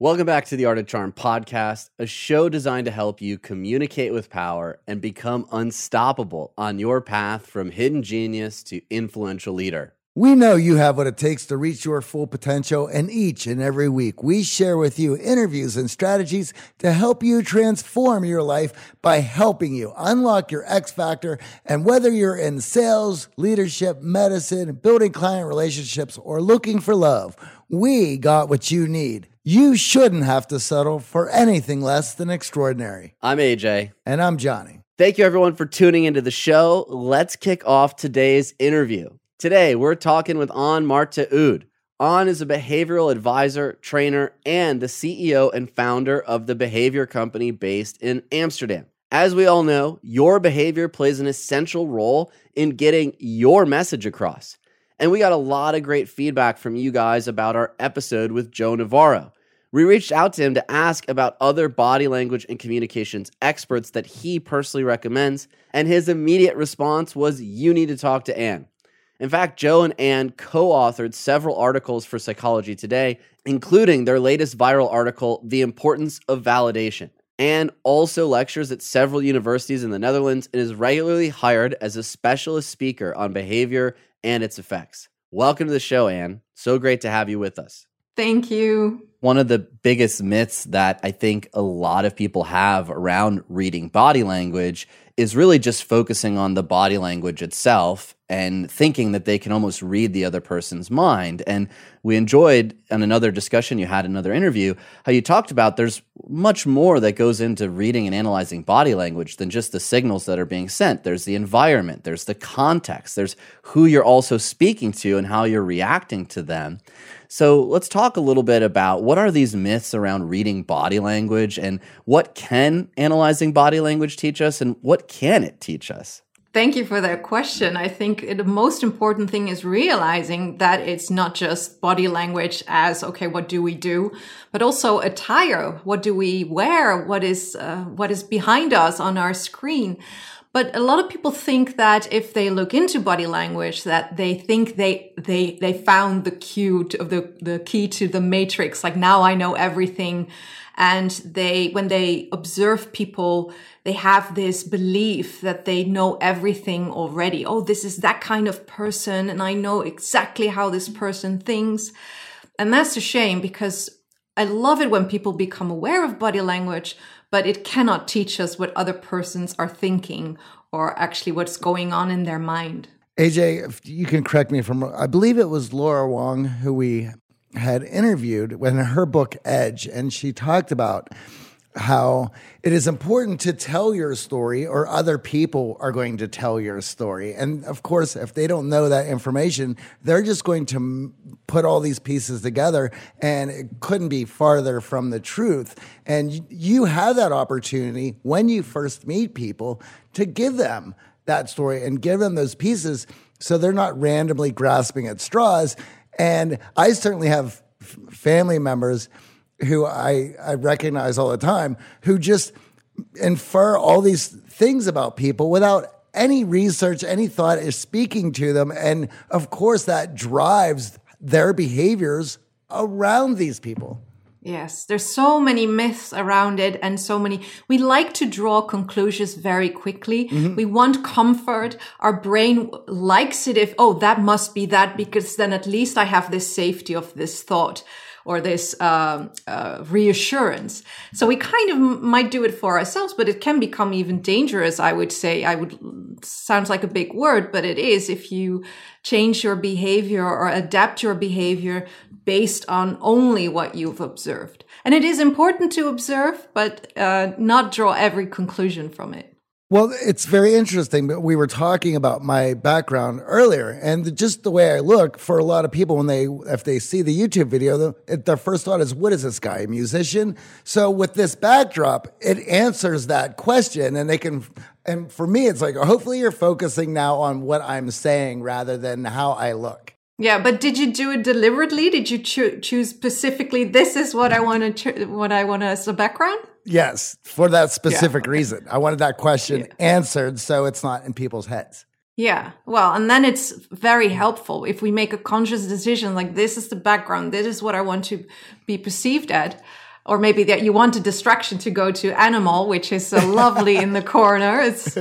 Welcome back to the Art of Charm podcast, a show designed to help you communicate with power and become unstoppable on your path from hidden genius to influential leader. We know you have what it takes to reach your full potential, and each and every week we share with you interviews and strategies to help you transform your life by helping you unlock your X factor. And whether you're in sales, leadership, medicine, building client relationships, or looking for love, we got what you need. You shouldn't have to settle for anything less than extraordinary. I'm AJ. And I'm Johnny. Thank you, everyone, for tuning into the show. Let's kick off today's interview. Today, we're talking with Anne-Maartje Oud. Anne is a behavioral advisor, trainer, and the CEO and founder of the behavior company based in Amsterdam. As we all know, your behavior plays an essential role in getting your message across. And we got a lot of great feedback from you guys about our episode with Joe Navarro. We reached out to him to ask about other body language and communications experts that he personally recommends, and his immediate response was You need to talk to Anne. In fact, Joe and Anne co authored several articles for Psychology Today, including their latest viral article, The Importance of Validation. Anne also lectures at several universities in the Netherlands and is regularly hired as a specialist speaker on behavior and its effects. Welcome to the show, Anne. So great to have you with us. Thank you. One of the biggest myths that I think a lot of people have around reading body language is really just focusing on the body language itself and thinking that they can almost read the other person's mind. And we enjoyed on another discussion you had, another interview, how you talked about there's much more that goes into reading and analyzing body language than just the signals that are being sent. There's the environment, there's the context, there's who you're also speaking to and how you're reacting to them. So let's talk a little bit about what are these myths around reading body language and what can analyzing body language teach us and what can it teach us? Thank you for that question. I think the most important thing is realizing that it's not just body language as, okay, what do we do? But also attire. What do we wear? What is, uh, what is behind us on our screen? But a lot of people think that if they look into body language, that they think they they they found the cue to, the the key to the matrix. Like now I know everything, and they when they observe people, they have this belief that they know everything already. Oh, this is that kind of person, and I know exactly how this person thinks, and that's a shame because I love it when people become aware of body language but it cannot teach us what other persons are thinking or actually what's going on in their mind. AJ, if you can correct me from I believe it was Laura Huang who we had interviewed when her book Edge, and she talked about how it is important to tell your story or other people are going to tell your story. And of course, if they don't know that information, they're just going to put all these pieces together and it couldn't be farther from the truth. And you have that opportunity when you first meet people to give them that story and give them those pieces so they're not randomly grasping at straws. And I certainly have family members who I, I recognize all the time who just infer all these things about people without any research, any thought is speaking to them. And of course, that drives their behaviors around these people. Yes, there's so many myths around it and so many. We like to draw conclusions very quickly. Mm-hmm. We want comfort. Our brain likes it if, oh, that must be that because then at least I have this safety of this thought or this um, uh, reassurance. So we kind of might do it for ourselves, but it can become even dangerous. I would say. I would sounds like a big word, but it is if you change your behavior or adapt your behavior based on only what you've observed. And it is important to observe, but uh, not draw every conclusion from it. Well, it's very interesting. But we were talking about my background earlier, and just the way I look for a lot of people when they if they see the YouTube video, their first thought is, "What is this guy? A musician?" So with this backdrop, it answers that question, and they can. And for me, it's like, hopefully, you're focusing now on what I'm saying rather than how I look. Yeah, but did you do it deliberately? Did you cho- choose specifically? This is what I want to. Cho- what I want as a background. Yes, for that specific yeah. reason. I wanted that question yeah. answered so it's not in people's heads. Yeah. Well, and then it's very helpful if we make a conscious decision like this is the background, this is what I want to be perceived at. Or maybe that you want a distraction to go to Animal, which is uh, lovely in the corner. It's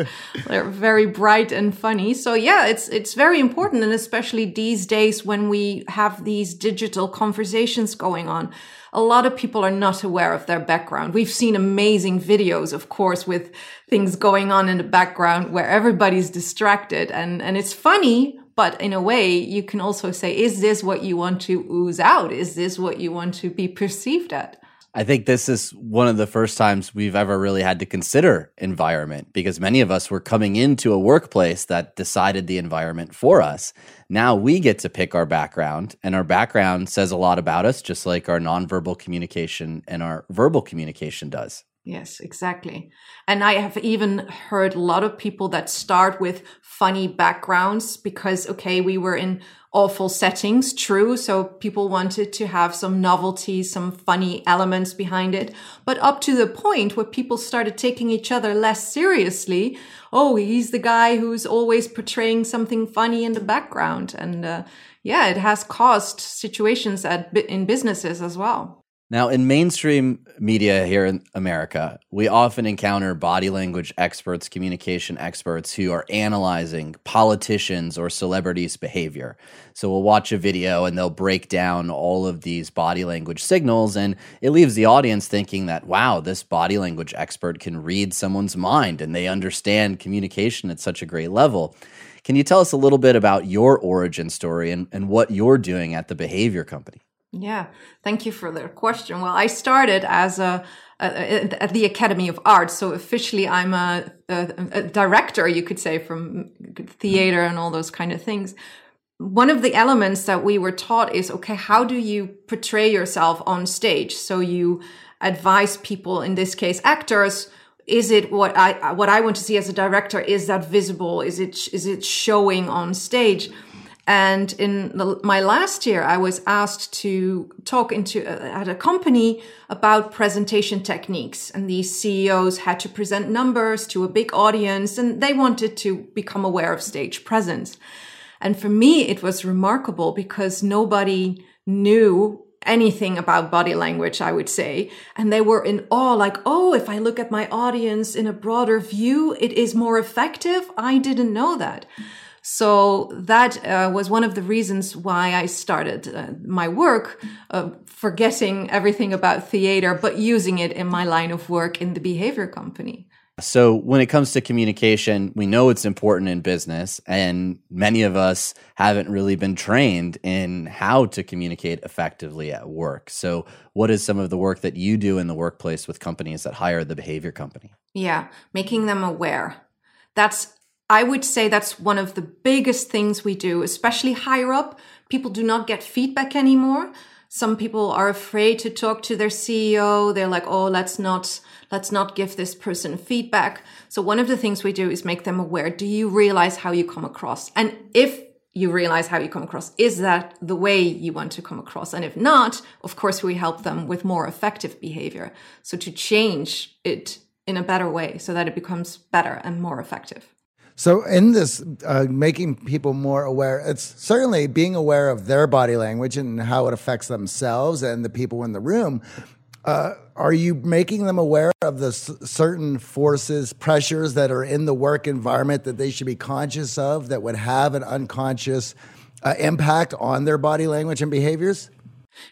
they're very bright and funny. So yeah, it's it's very important, and especially these days when we have these digital conversations going on a lot of people are not aware of their background. We've seen amazing videos, of course, with things going on in the background where everybody's distracted and, and it's funny, but in a way, you can also say, is this what you want to ooze out? Is this what you want to be perceived at? I think this is one of the first times we've ever really had to consider environment because many of us were coming into a workplace that decided the environment for us. Now we get to pick our background, and our background says a lot about us, just like our nonverbal communication and our verbal communication does. Yes, exactly. And I have even heard a lot of people that start with funny backgrounds because, okay, we were in awful settings, true. So people wanted to have some novelty, some funny elements behind it. But up to the point where people started taking each other less seriously. Oh, he's the guy who's always portraying something funny in the background. And uh, yeah, it has caused situations at, in businesses as well. Now, in mainstream media here in America, we often encounter body language experts, communication experts who are analyzing politicians or celebrities' behavior. So we'll watch a video and they'll break down all of these body language signals, and it leaves the audience thinking that, wow, this body language expert can read someone's mind and they understand communication at such a great level. Can you tell us a little bit about your origin story and, and what you're doing at the Behavior Company? Yeah, thank you for the question. Well, I started as a, a, a at the Academy of Arts, so officially I'm a, a, director, you could say, from theater and all those kind of things. One of the elements that we were taught is okay, how do you portray yourself on stage? So you advise people, in this case, actors. Is it what I what I want to see as a director? Is that visible? Is it is it showing on stage? And in the, my last year, I was asked to talk into uh, at a company about presentation techniques, and these CEOs had to present numbers to a big audience, and they wanted to become aware of stage presence. And for me, it was remarkable because nobody knew anything about body language, I would say. And they were in awe, like, oh, if I look at my audience in a broader view, it is more effective. I didn't know that. So that uh, was one of the reasons why I started uh, my work, uh, forgetting everything about theater, but using it in my line of work in the behavior company. So, when it comes to communication, we know it's important in business, and many of us haven't really been trained in how to communicate effectively at work. So, what is some of the work that you do in the workplace with companies that hire the behavior company? Yeah, making them aware. That's I would say that's one of the biggest things we do, especially higher up. People do not get feedback anymore. Some people are afraid to talk to their CEO. They're like, "Oh, let's not let's not give this person feedback." So one of the things we do is make them aware. Do you realize how you come across? And if you realize how you come across, is that the way you want to come across? And if not, of course, we help them with more effective behavior. So to change it in a better way so that it becomes better and more effective. So, in this, uh, making people more aware, it's certainly being aware of their body language and how it affects themselves and the people in the room. Uh, are you making them aware of the s- certain forces, pressures that are in the work environment that they should be conscious of that would have an unconscious uh, impact on their body language and behaviors?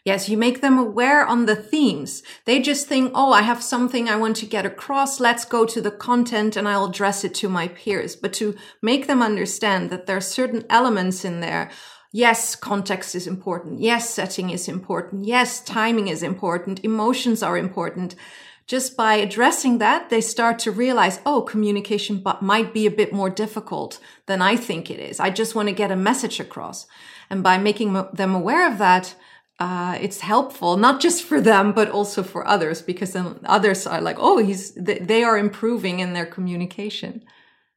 Yes, you make them aware on the themes. They just think, oh, I have something I want to get across. Let's go to the content and I'll address it to my peers. But to make them understand that there are certain elements in there. Yes, context is important. Yes, setting is important. Yes, timing is important. Emotions are important. Just by addressing that, they start to realize, oh, communication might be a bit more difficult than I think it is. I just want to get a message across. And by making them aware of that, uh, it's helpful not just for them but also for others because then others are like oh he's they are improving in their communication.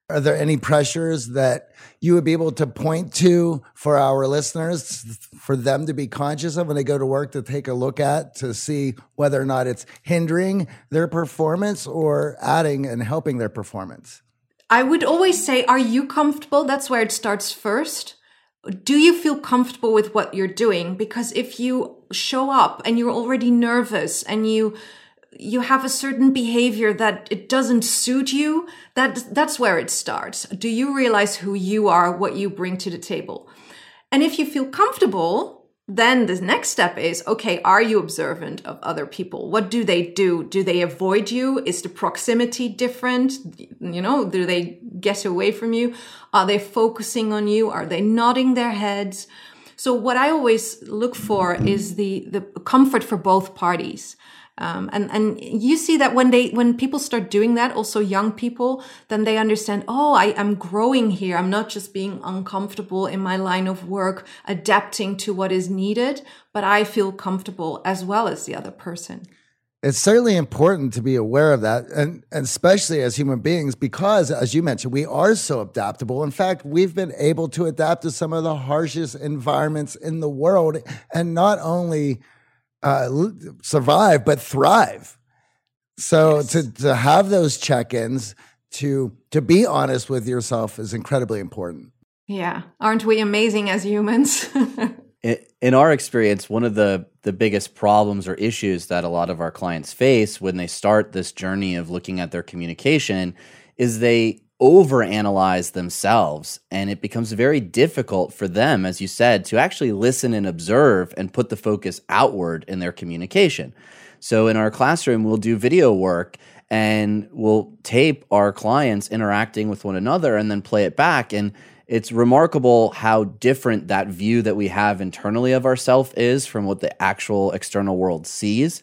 Are there any pressures that you would be able to point to for our listeners for them to be conscious of when they go to work to take a look at to see whether or not it's hindering their performance or adding and helping their performance? I would always say are you comfortable? That's where it starts first do you feel comfortable with what you're doing? Because if you show up and you're already nervous and you you have a certain behavior that it doesn't suit you that that's where it starts. Do you realize who you are what you bring to the table? And if you feel comfortable then the next step is okay are you observant of other people? What do they do? Do they avoid you? Is the proximity different? You know do they get away from you? Are they focusing on you? Are they nodding their heads? So what i always look for is the the comfort for both parties um, and and you see that when they when people start doing that, also young people, then they understand. Oh, I am growing here. I'm not just being uncomfortable in my line of work, adapting to what is needed, but I feel comfortable as well as the other person. It's certainly important to be aware of that, and, and especially as human beings, because as you mentioned, we are so adaptable. In fact, we've been able to adapt to some of the harshest environments in the world, and not only uh, survive but thrive. So yes. to to have those check-ins, to to be honest with yourself is incredibly important. Yeah, aren't we amazing as humans? in, in our experience, one of the the biggest problems or issues that a lot of our clients face when they start this journey of looking at their communication is they overanalyze themselves and it becomes very difficult for them as you said to actually listen and observe and put the focus outward in their communication. So in our classroom we'll do video work and we'll tape our clients interacting with one another and then play it back and it's remarkable how different that view that we have internally of ourselves is from what the actual external world sees.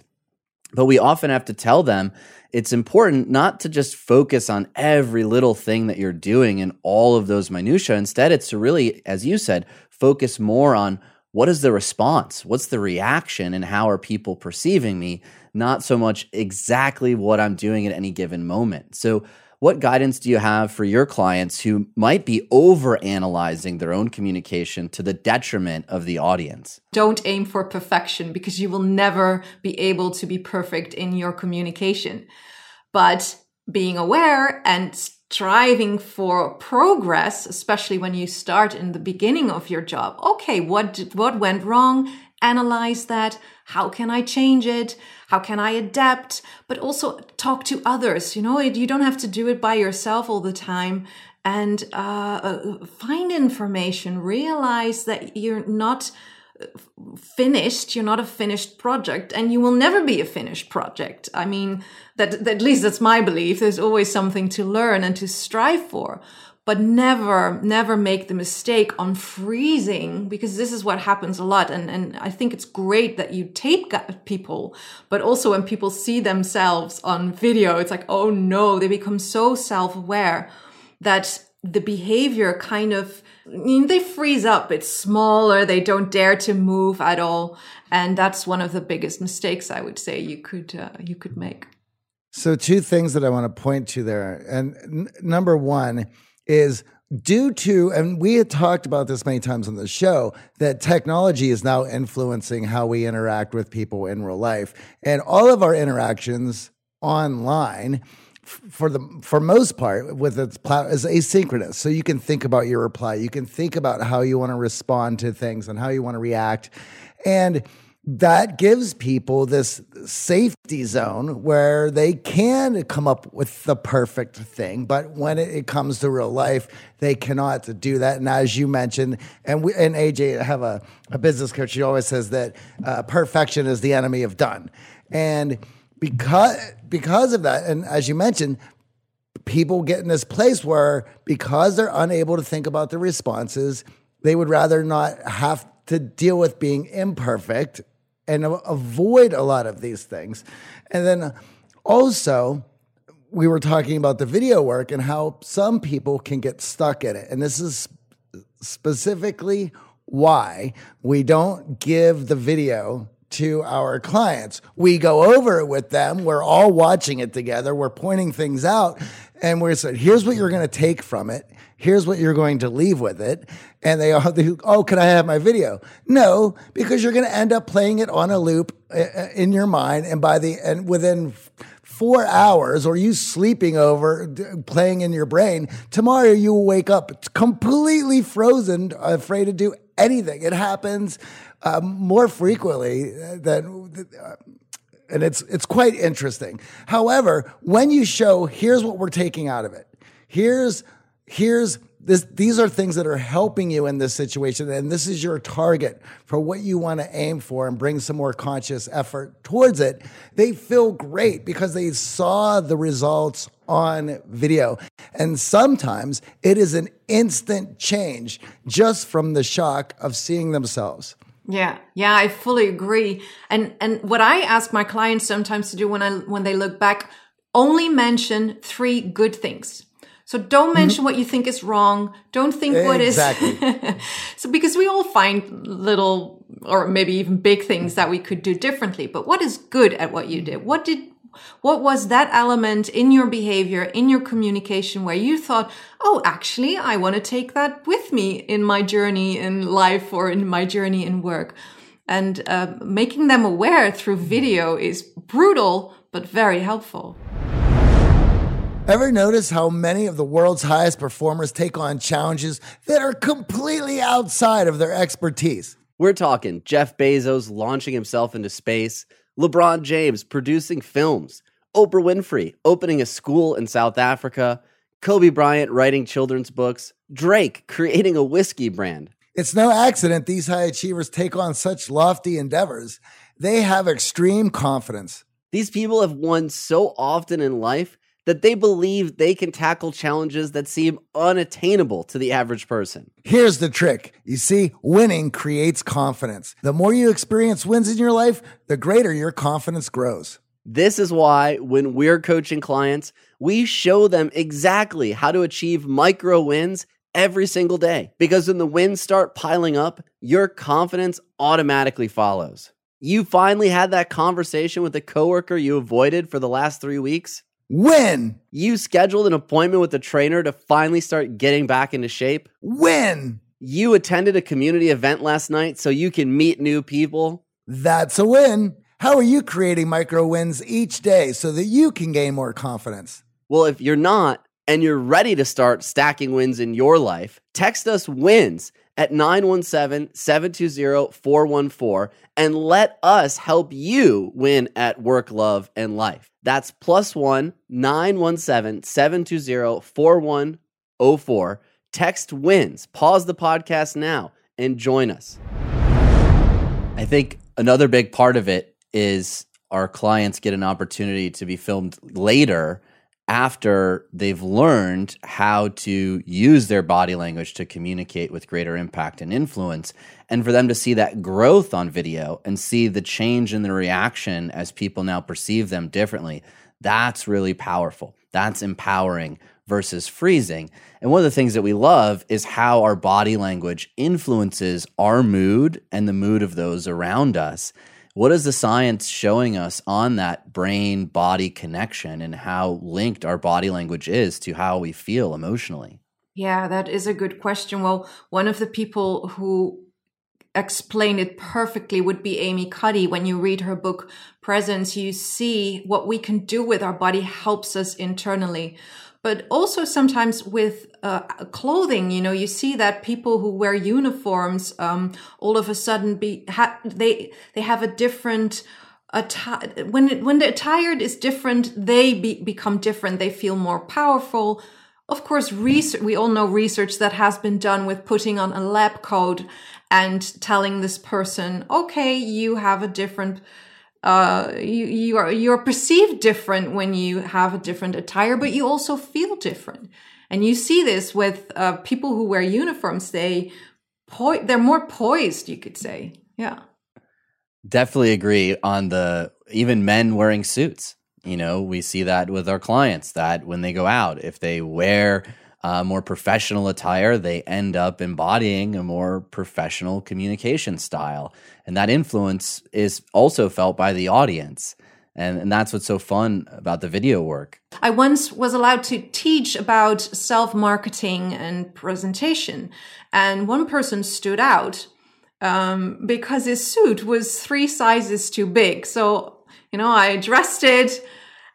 But we often have to tell them it's important not to just focus on every little thing that you're doing and all of those minutiae. Instead, it's to really, as you said, focus more on what is the response? What's the reaction and how are people perceiving me? Not so much exactly what I'm doing at any given moment. So what guidance do you have for your clients who might be over analyzing their own communication to the detriment of the audience? Don't aim for perfection because you will never be able to be perfect in your communication. But being aware and striving for progress, especially when you start in the beginning of your job. Okay, what did, what went wrong? Analyze that. How can I change it? How can I adapt? But also talk to others. You know, you don't have to do it by yourself all the time. And uh, find information. Realize that you're not uh, finished you're not a finished project and you will never be a finished project i mean that, that, at least that's my belief there's always something to learn and to strive for but never never make the mistake on freezing because this is what happens a lot. And and I think it's great that you tape people but also when people see themselves on video it's like oh no they become so self-aware that the behavior kind of they freeze up. It's smaller. They don't dare to move at all. And that's one of the biggest mistakes I would say you could uh, you could make. So two things that I want to point to there. And n- number 1 is due to, and we had talked about this many times on the show, that technology is now influencing how we interact with people in real life. And all of our interactions online, for the for most part with its plat is asynchronous. So you can think about your reply. You can think about how you want to respond to things and how you want to react. And that gives people this safety zone where they can come up with the perfect thing but when it, comes to real life they cannot do that. And as you mentioned and we and aj have a, a business coach she always says that uh, perfection is the enemy of done. And because because of that and as you mentioned people get in this place where because they're unable to think about the responses they would rather not have to deal with being imperfect and avoid a lot of these things. And then also, we were talking about the video work and how some people can get stuck in it. And this is specifically why we don't give the video to our clients. We go over it with them. We're all watching it together. We're pointing things out and we're saying, here's what you're going to take from it here's what you're going to leave with it. And they all, they, oh, can I have my video? No, because you're going to end up playing it on a loop uh, uh, in your mind. And by the, and within four hours or you sleeping over, playing in your brain, tomorrow you will wake up completely frozen, afraid to do anything. It happens uh, more frequently than, uh, and it's it's quite interesting. However, when you show, here's what we're taking out of it. Here's here's this, these are things that are helping you in this situation. And this is your target for what you want to aim for and bring some more conscious effort towards it. They feel great because they saw the results on video. And sometimes it is an instant change just from the shock of seeing themselves. Yeah, yeah, I fully agree. And and what I ask my clients sometimes to do when I when they look back, only mention three good things so don't mm-hmm. mention mm-hmm. what you think is wrong. Don't think what exactly. is. so because we all find little or maybe even big things that we could do differently. But what is good at what you did? What did what was that element in your behavior, in your communication where you thought, oh, actually, I want to take that with me in my journey in life or in my journey in work? And uh, making them aware through video is brutal, but very helpful. Ever notice how many of the world's highest performers take on challenges that are completely outside of their expertise? We're talking Jeff Bezos launching himself into space, LeBron James producing films, Oprah Winfrey opening a school in South Africa, Kobe Bryant writing children's books, Drake creating a whiskey brand. It's no accident these high achievers take on such lofty endeavors. They have extreme confidence. These people have won so often in life that they believe they can tackle challenges that seem unattainable to the average person. Here's the trick. You see, winning creates confidence. The more you experience wins in your life, the greater your confidence grows. This is why when we're coaching clients, we show them exactly how to achieve micro wins every single day. Because when the wins start piling up, your confidence automatically follows. You finally had that conversation with a coworker you avoided for the last three weeks. When? You scheduled an appointment with a trainer to finally start getting back into shape. When? You attended a community event last night so you can meet new people. That's a win. How are you creating micro wins each day so that you can gain more confidence? Well, if you're not and you're ready to start stacking wins in your life, text us wins at 917 720 414 and let us help you win at work, love, and life. That's plus one 917 720 4104. Text wins. Pause the podcast now and join us. I think another big part of it is our clients get an opportunity to be filmed later after they've learned how to use their body language to communicate with greater impact and influence, and for them to see that growth on video and see the change in the reaction as people now perceive them differently, that's really powerful. That's empowering versus freezing. And one of the things that we love is how our body language influences our mood and the mood of those around us. What is the science showing us on that brain body connection and how linked our body language is to how we feel emotionally? Yeah, that is a good question. Well, one of the people who explained it perfectly would be Amy Cuddy. When you read her book Presence, you see what we can do with our body helps us internally. But also sometimes with uh, clothing. You know, you see that people who wear uniforms um, all of a sudden be ha- they they have a different atti- when it, when the attire is different, they be- become different. They feel more powerful. Of course, research, we all know research that has been done with putting on a lab coat and telling this person, okay, you have a different uh, you, you are you're perceived different when you have a different attire, but you also feel different. And you see this with uh, people who wear uniforms. They po- they're more poised, you could say. Yeah. Definitely agree on the even men wearing suits. You know, we see that with our clients that when they go out, if they wear uh, more professional attire, they end up embodying a more professional communication style. And that influence is also felt by the audience. And, and that's what's so fun about the video work. I once was allowed to teach about self marketing and presentation. And one person stood out um, because his suit was three sizes too big. So, you know, I dressed it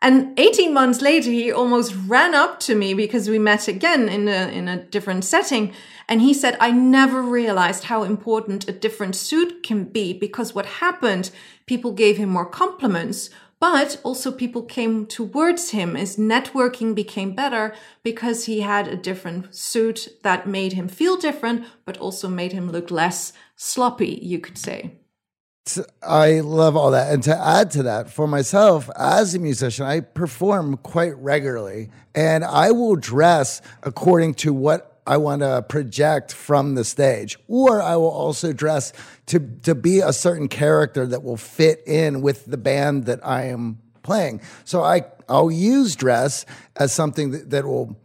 and 18 months later, he almost ran up to me because we met again in a, in a different setting. And he said, I never realized how important a different suit can be because what happened, people gave him more compliments, but also people came towards him. His networking became better because he had a different suit that made him feel different, but also made him look less sloppy, you could say. I love all that. And to add to that, for myself as a musician, I perform quite regularly and I will dress according to what I want to project from the stage. Or I will also dress to, to be a certain character that will fit in with the band that I am playing. So I, I'll use dress as something that, that will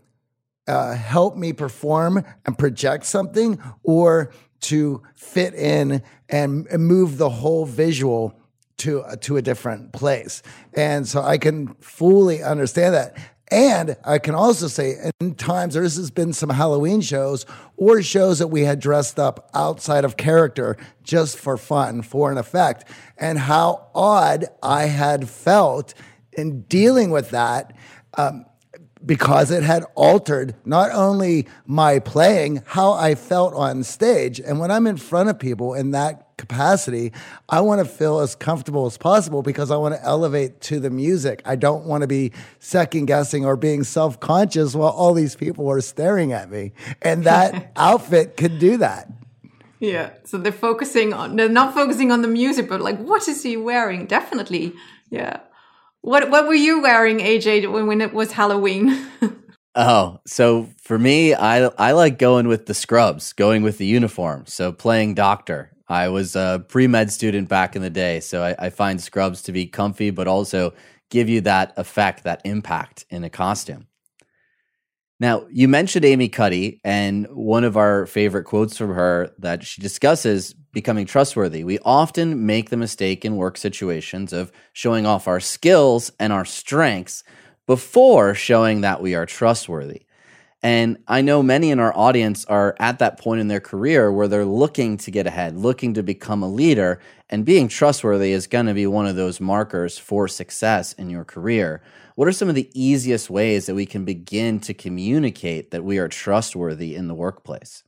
uh, help me perform and project something or to fit in and, move the whole visual to to a different place. And so I can fully understand that. And I can also say, in times there has been some Halloween shows or shows that we had dressed up outside of character just for fun, for an effect, and how odd I had felt in dealing with that. Um, because it had altered not only my playing, how I felt on stage. And when I'm in front of people in that capacity, I want to feel as comfortable as possible because I want to elevate to the music. I don't want to be second guessing or being self conscious while all these people are staring at me. And that outfit could do that. Yeah. So they're focusing on, they're not focusing on the music, but like, what is he wearing? Definitely. Yeah. What what were you wearing, AJ, when, when it was Halloween? oh, so for me, I I like going with the scrubs, going with the uniform. So playing doctor. I was a pre med student back in the day, so I, I find scrubs to be comfy, but also give you that effect, that impact in a costume. Now, you mentioned Amy Cuddy, and one of our favorite quotes from her that she discusses becoming trustworthy. We often make the mistake in work situations of showing off our skills and our strengths before showing that we are trustworthy. And I know many in our audience are at that point in their career where they're looking to get ahead, looking to become a leader, and being trustworthy is going to be one of those markers for success in your career. What are some of the easiest ways that we can begin to communicate that we are trustworthy in the workplace?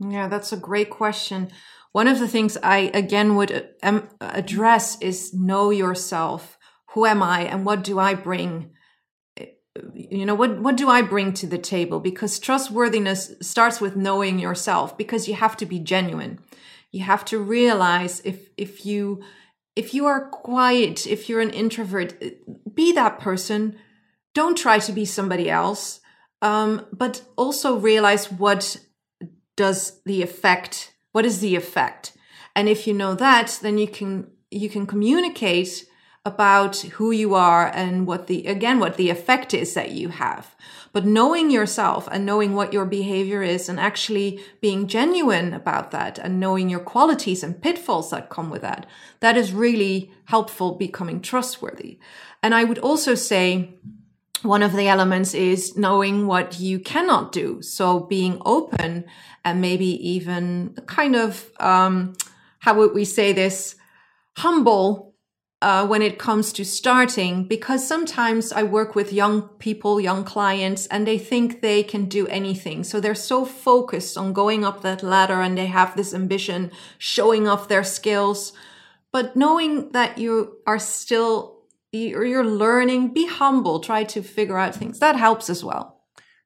Yeah, that's a great question. One of the things I again would um, address is know yourself. Who am I and what do I bring? You know, what, what do I bring to the table? Because trustworthiness starts with knowing yourself because you have to be genuine. You have to realize if, if you, if you are quiet, if you're an introvert, be that person. Don't try to be somebody else. Um, but also realize what does the effect, what is the effect? And if you know that, then you can, you can communicate about who you are and what the, again, what the effect is that you have. But knowing yourself and knowing what your behavior is and actually being genuine about that and knowing your qualities and pitfalls that come with that, that is really helpful becoming trustworthy. And I would also say, one of the elements is knowing what you cannot do. So being open and maybe even kind of, um, how would we say this? Humble uh, when it comes to starting because sometimes I work with young people, young clients, and they think they can do anything. So they're so focused on going up that ladder and they have this ambition, showing off their skills. But knowing that you are still, you're learning, be humble, try to figure out things. That helps as well.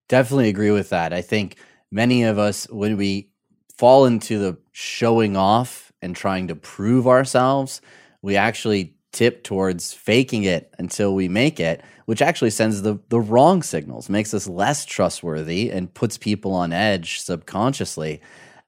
Definitely agree with that. I think many of us, when we fall into the showing off and trying to prove ourselves, we actually tip towards faking it until we make it, which actually sends the, the wrong signals, makes us less trustworthy and puts people on edge subconsciously.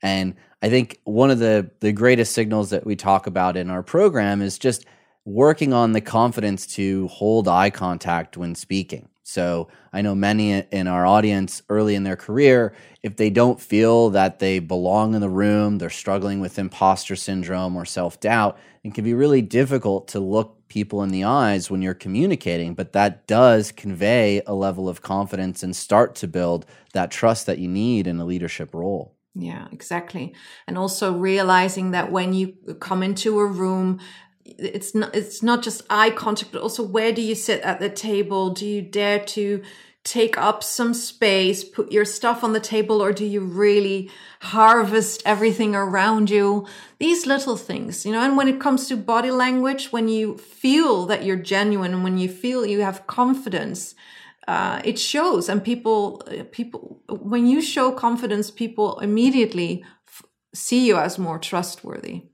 And I think one of the, the greatest signals that we talk about in our program is just working on the confidence to hold eye contact when speaking. So I know many in our audience early in their career, if they don't feel that they belong in the room, they're struggling with imposter syndrome or self doubt, it can be really difficult to look people in the eyes when you're communicating. But that does convey a level of confidence and start to build that trust that you need in a leadership role. Yeah, exactly. And also realizing that when you come into a room, it's not it's not just eye contact but also where do you sit at the table? Do you dare to take up some space put your stuff on the table or do you really harvest everything around you? These little things you know and when it comes to body language when you feel that you're genuine and when you feel you have confidence uh, it shows. And people people when you show confidence people immediately f- see you as more trustworthy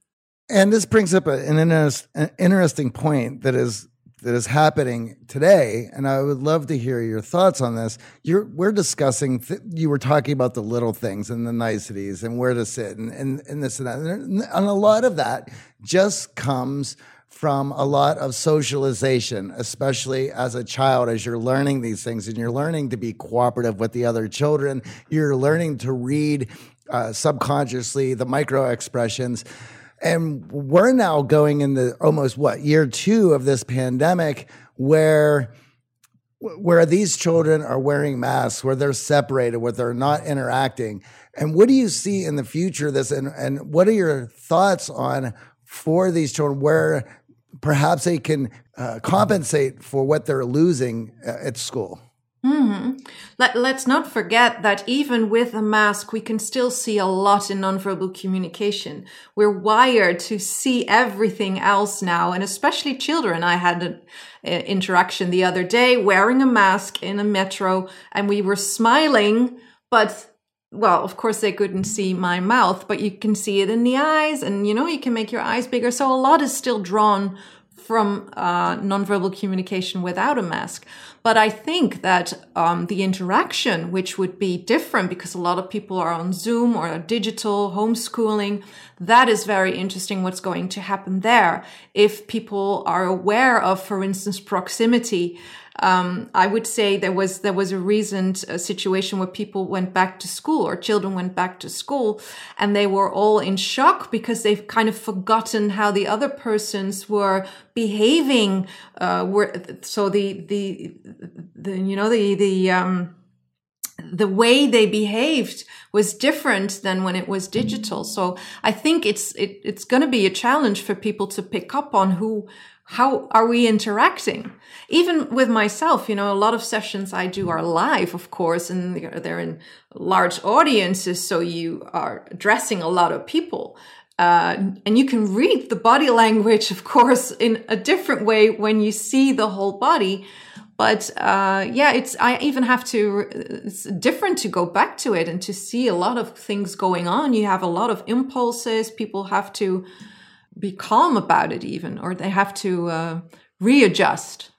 and this brings up an, an interesting point that is that is happening today, and I would love to hear your thoughts on this. You're, we're discussing. Th- you were talking about the little things and the niceties and where to sit and and, and this and that, and a lot of that just comes from a lot of socialization, especially as a child, as you're learning these things and you're learning to be cooperative with the other children. You're learning to read uh, subconsciously the micro expressions. And we're now going into almost what year two of this pandemic where where these children are wearing masks, where they're separated, where they're not interacting. And what do you see in the future this and, and what are your thoughts on for these children where perhaps they can uh, compensate for what they're losing uh, at school? Mm-hmm. Let, let's not forget that even with a mask, we can still see a lot in nonverbal communication. We're wired to see everything else now, and especially children. I had an interaction the other day wearing a mask in a metro, and we were smiling, but well, of course, they couldn't see my mouth, but you can see it in the eyes, and you know, you can make your eyes bigger. So a lot is still drawn from uh, nonverbal communication without a mask. But I think that um, the interaction, which would be different because a lot of people are on Zoom or digital homeschooling, that is very interesting what's going to happen there. If people are aware of, for instance, proximity, um, I would say there was there was a recent uh, situation where people went back to school or children went back to school, and they were all in shock because they've kind of forgotten how the other persons were behaving. Uh, were so the the the you know the the um, the way they behaved was different than when it was digital. So I think it's it, it's going to be a challenge for people to pick up on who how are we interacting? Even with myself, you know, a lot of sessions I do are live, of course, and they're in large audiences. So you are addressing a lot of people. Uh, and you can read the body language, of course, in a different way when you see the whole body. But uh, yeah, it's I even have to. It's different to go back to it and to see a lot of things going on. You have a lot of impulses. People have to be calm about it even or they have to uh, readjust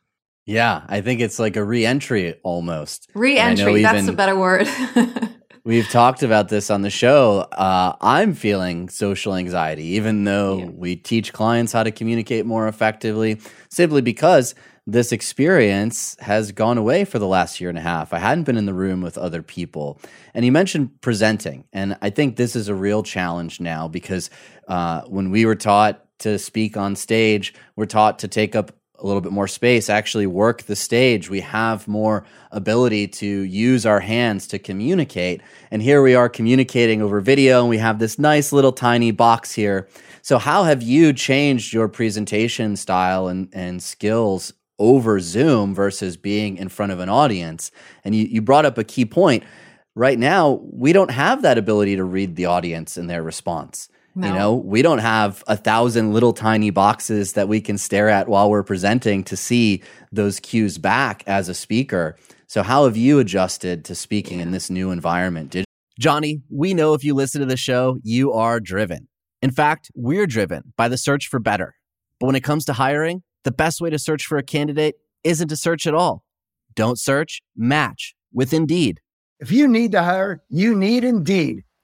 yeah i think it's like a re-entry almost re-entry that's even, a better word we've talked about this on the show uh, i'm feeling social anxiety even though yeah. we teach clients how to communicate more effectively simply because this experience has gone away for the last year and a half. I hadn't been in the room with other people. And he mentioned presenting. And I think this is a real challenge now because uh, when we were taught to speak on stage, we're taught to take up a little bit more space, actually work the stage. We have more ability to use our hands to communicate. And here we are communicating over video, and we have this nice little tiny box here. So, how have you changed your presentation style and, and skills over Zoom versus being in front of an audience? And you, you brought up a key point. Right now, we don't have that ability to read the audience and their response. No. You know, we don't have a thousand little tiny boxes that we can stare at while we're presenting to see those cues back as a speaker. So, how have you adjusted to speaking yeah. in this new environment? Did- Johnny, we know if you listen to the show, you are driven. In fact, we're driven by the search for better. But when it comes to hiring, the best way to search for a candidate isn't to search at all. Don't search, match with Indeed. If you need to hire, you need Indeed.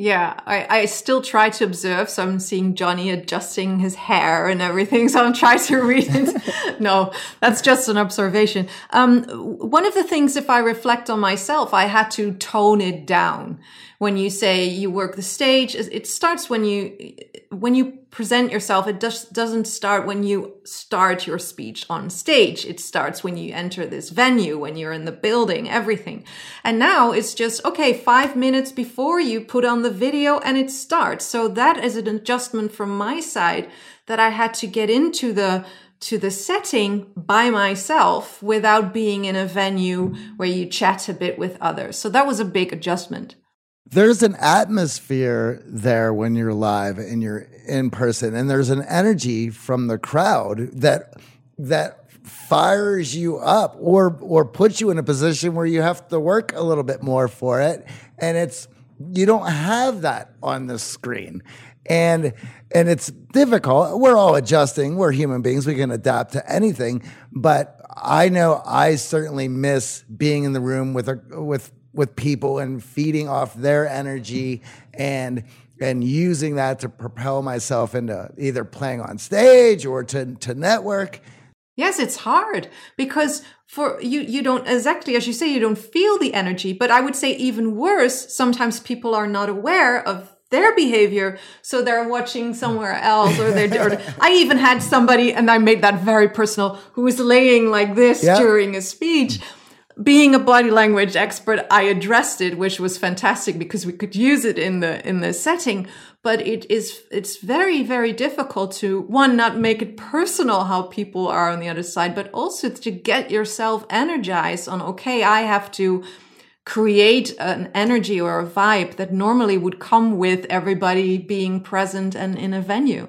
Yeah, I, I still try to observe. So I'm seeing Johnny adjusting his hair and everything. So I'm trying to read it. no, that's just an observation. Um, one of the things, if I reflect on myself, I had to tone it down. When you say you work the stage, it starts when you, when you present yourself. It just doesn't start when you start your speech on stage. It starts when you enter this venue, when you're in the building, everything. And now it's just, okay, five minutes before you put on the video and it starts. So that is an adjustment from my side that I had to get into the to the setting by myself without being in a venue where you chat a bit with others. So that was a big adjustment there's an atmosphere there when you're live and you're in person and there's an energy from the crowd that that fires you up or or puts you in a position where you have to work a little bit more for it and it's you don't have that on the screen And and it's difficult. We're all adjusting. We're human beings. We can adapt to anything. But I know I certainly miss being in the room with a, with with people and feeding off their energy and and using that to propel myself into either playing on stage or to to network. Yes, it's hard because for you you don't exactly as you say you don't feel the energy, but I would say even worse, sometimes people are not aware of their behavior so they're watching somewhere else or they're or i even had somebody and i made that very personal who was laying like this yeah. during a speech being a body language expert, I addressed it, which was fantastic because we could use it in the in the setting. But it is it's very very difficult to one not make it personal how people are on the other side, but also to get yourself energized on okay, I have to create an energy or a vibe that normally would come with everybody being present and in a venue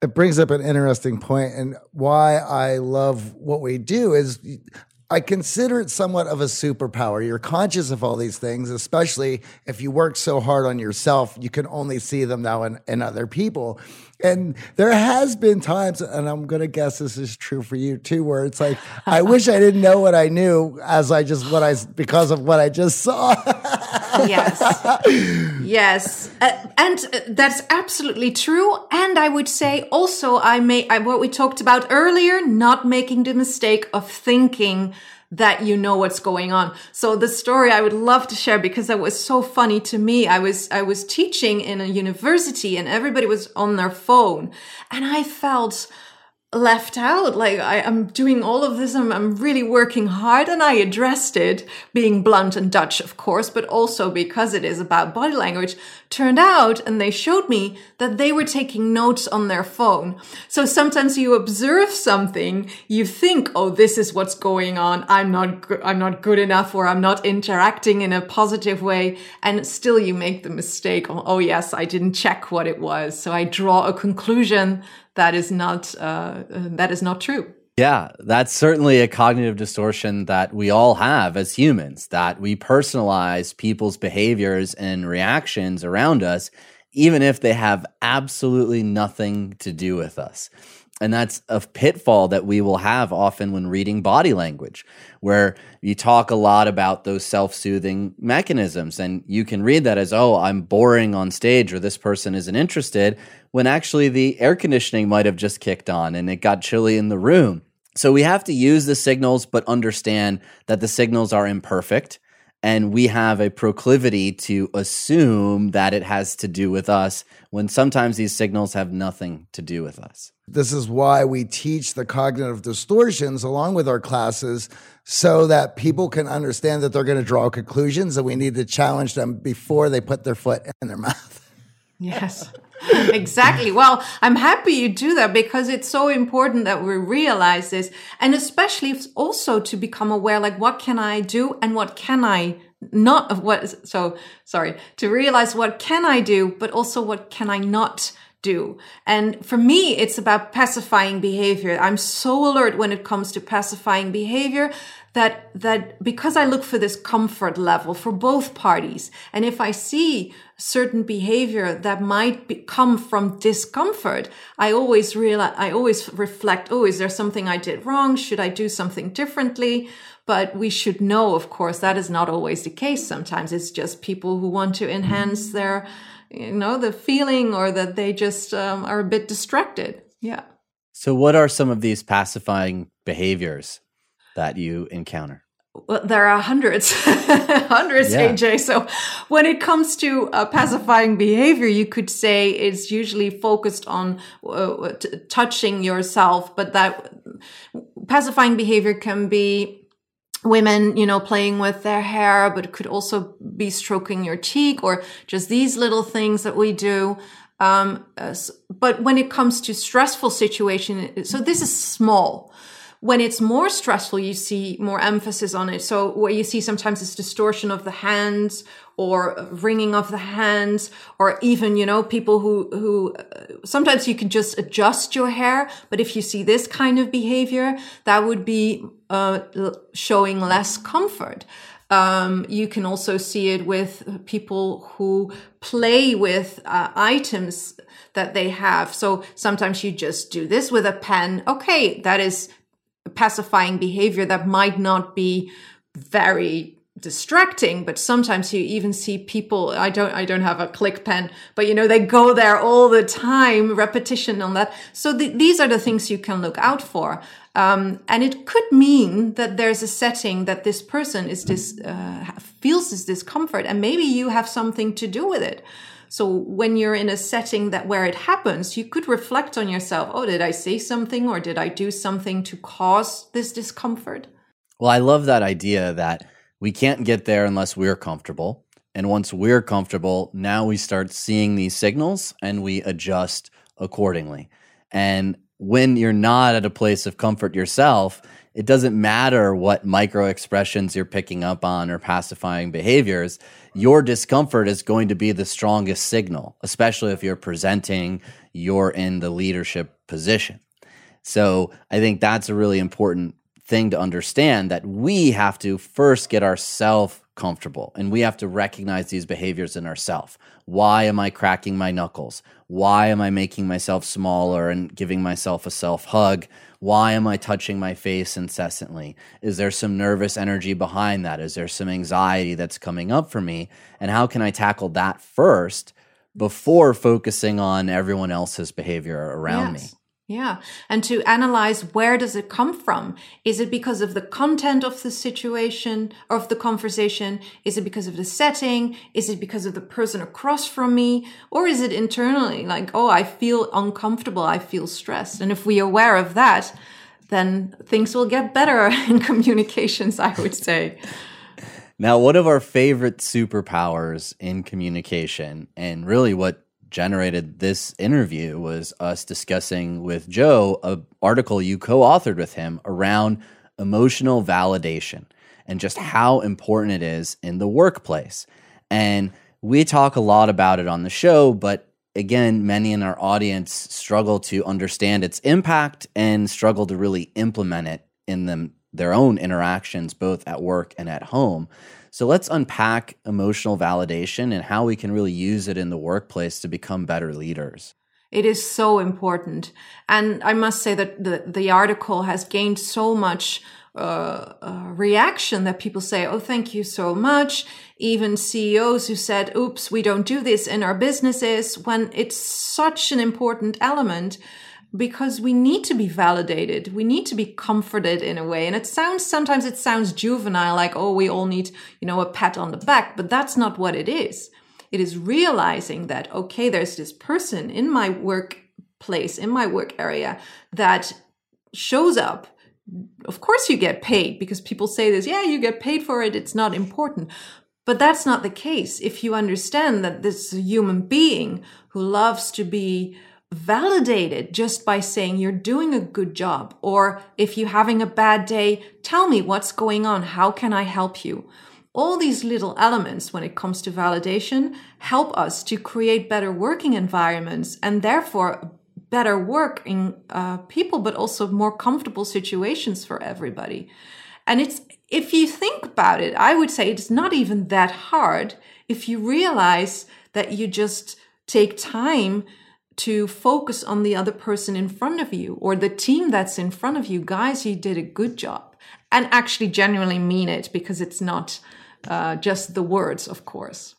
it brings up an interesting point and why I love what we do is I consider it somewhat of a superpower. You're conscious of all these things, especially if you work so hard on yourself, you can only see them now in, in other people. And there has been times, and I'm going to guess this is true for you too, where it's like, I wish I didn't know what I knew as I just, what I, because of what I just saw. yes. Yes. Uh, and uh, that's absolutely true. And I would say also, I may, I, what we talked about earlier, not making the mistake of thinking that you know what's going on. So the story I would love to share because that was so funny to me. I was, I was teaching in a university and everybody was on their phone and I felt, left out. Like I, am doing all of this. I'm, I'm really working hard and I addressed it being blunt and Dutch, of course, but also because it is about body language turned out and they showed me that they were taking notes on their phone. So sometimes you observe something, you think, Oh, this is what's going on. I'm not, go- I'm not good enough or I'm not interacting in a positive way. And still you make the mistake. Oh, oh yes, I didn't check what it was. So I draw a conclusion that is not uh, that is not true. Yeah, that's certainly a cognitive distortion that we all have as humans, that we personalize people's behaviors and reactions around us, even if they have absolutely nothing to do with us. And that's a pitfall that we will have often when reading body language, where you talk a lot about those self soothing mechanisms. And you can read that as, oh, I'm boring on stage or this person isn't interested, when actually the air conditioning might have just kicked on and it got chilly in the room. So we have to use the signals, but understand that the signals are imperfect. And we have a proclivity to assume that it has to do with us when sometimes these signals have nothing to do with us. This is why we teach the cognitive distortions along with our classes so that people can understand that they're going to draw conclusions and we need to challenge them before they put their foot in their mouth. Yes. exactly. Well, I'm happy you do that because it's so important that we realize this and especially also to become aware like what can I do and what can I not what so sorry to realize what can I do but also what can I not do. And for me, it's about pacifying behavior. I'm so alert when it comes to pacifying behavior that, that because I look for this comfort level for both parties. And if I see certain behavior that might be, come from discomfort, I always realize, I always reflect, oh, is there something I did wrong? Should I do something differently? But we should know, of course, that is not always the case. Sometimes it's just people who want to enhance their, you know, the feeling or that they just um, are a bit distracted. Yeah. So, what are some of these pacifying behaviors that you encounter? Well, there are hundreds, hundreds, yeah. AJ. So when it comes to uh, pacifying behavior, you could say it's usually focused on uh, t- touching yourself, but that pacifying behavior can be women, you know, playing with their hair, but it could also be stroking your cheek or just these little things that we do. Um, uh, but when it comes to stressful situation, so this is small. When it's more stressful, you see more emphasis on it. So what you see sometimes is distortion of the hands or wringing of the hands or even, you know, people who, who uh, sometimes you can just adjust your hair. But if you see this kind of behavior, that would be uh, showing less comfort. Um, you can also see it with people who play with uh, items that they have. So sometimes you just do this with a pen. Okay, that is pacifying behavior that might not be very distracting but sometimes you even see people i don't i don't have a click pen but you know they go there all the time repetition on that. So the, these are the things you can look out for. Um, and it could mean that there's a setting that this person is this uh, feels this discomfort and maybe you have something to do with it so when you're in a setting that where it happens you could reflect on yourself oh did i say something or did i do something to cause this discomfort well i love that idea that we can't get there unless we're comfortable. And once we're comfortable, now we start seeing these signals and we adjust accordingly. And when you're not at a place of comfort yourself, it doesn't matter what micro expressions you're picking up on or pacifying behaviors. Your discomfort is going to be the strongest signal, especially if you're presenting you're in the leadership position. So I think that's a really important thing to understand that we have to first get ourselves comfortable and we have to recognize these behaviors in ourselves. Why am I cracking my knuckles? Why am I making myself smaller and giving myself a self hug? Why am I touching my face incessantly? Is there some nervous energy behind that? Is there some anxiety that's coming up for me? And how can I tackle that first before focusing on everyone else's behavior around yes. me? Yeah. And to analyze where does it come from? Is it because of the content of the situation of the conversation? Is it because of the setting? Is it because of the person across from me? Or is it internally like, oh, I feel uncomfortable. I feel stressed. And if we are aware of that, then things will get better in communications, I would say. Now, one of our favorite superpowers in communication, and really what generated this interview was us discussing with Joe a article you co-authored with him around emotional validation and just how important it is in the workplace. And we talk a lot about it on the show, but again, many in our audience struggle to understand its impact and struggle to really implement it in them their own interactions both at work and at home. So let's unpack emotional validation and how we can really use it in the workplace to become better leaders. It is so important. And I must say that the, the article has gained so much uh, uh, reaction that people say, Oh, thank you so much. Even CEOs who said, Oops, we don't do this in our businesses when it's such an important element because we need to be validated. We need to be comforted in a way. And it sounds, sometimes it sounds juvenile, like, oh, we all need, you know, a pat on the back, but that's not what it is. It is realizing that, okay, there's this person in my workplace, in my work area that shows up. Of course, you get paid because people say this, yeah, you get paid for it. It's not important. But that's not the case. If you understand that this is a human being who loves to be validated just by saying you're doing a good job. Or if you're having a bad day, tell me what's going on. How can I help you? All these little elements when it comes to validation help us to create better working environments and therefore better working uh, people, but also more comfortable situations for everybody. And it's, if you think about it, I would say it's not even that hard if you realize that you just take time to focus on the other person in front of you or the team that's in front of you. Guys, you did a good job. And actually genuinely mean it because it's not uh, just the words, of course.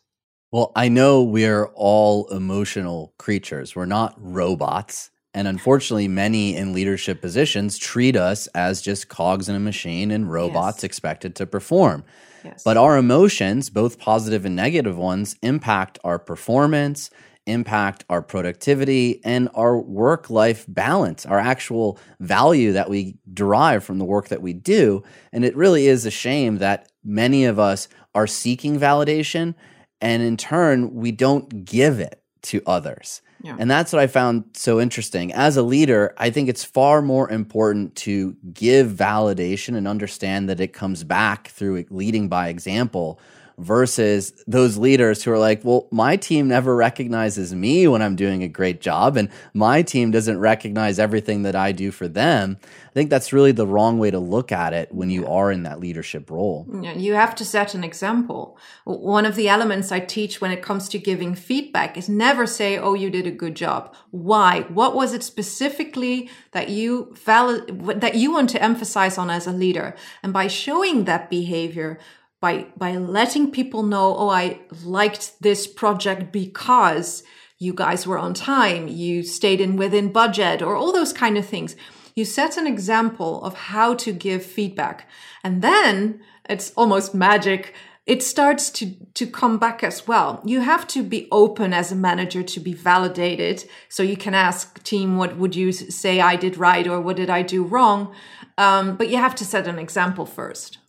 Well, I know we're all emotional creatures. We're not robots. And unfortunately, many in leadership positions treat us as just cogs in a machine and robots yes. expected to perform. Yes. But our emotions, both positive and negative ones, impact our performance, impact our productivity and our work life balance, our actual value that we derive from the work that we do. And it really is a shame that many of us are seeking validation and in turn, we don't give it to others. Yeah. And that's what I found so interesting. As a leader, I think it's far more important to give validation and understand that it comes back through leading by example versus those leaders who are like, well, my team never recognizes me when I'm doing a great job, and my team doesn't recognize everything that I do for them. I think that's really the wrong way to look at it when you are in that leadership role. You have to set an example. One of the elements I teach when it comes to giving feedback is never say, oh, you did a good job. Why? What was it specifically that you valid, that you want to emphasize on as a leader? And by showing that behavior, by by letting people know oh i liked this project because you guys were on time you stayed in within budget or all those kind of things. You set an example of how to give feedback. And then it's almost magic. It starts to to come back as well. You have to be open as a manager to be validated. So you can ask team what would you say i did right or what did i do wrong? Um, but you have to set an example first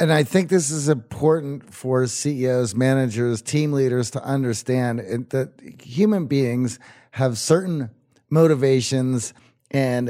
and I think this is important for CEOs, managers, team leaders to understand that human beings have certain motivations and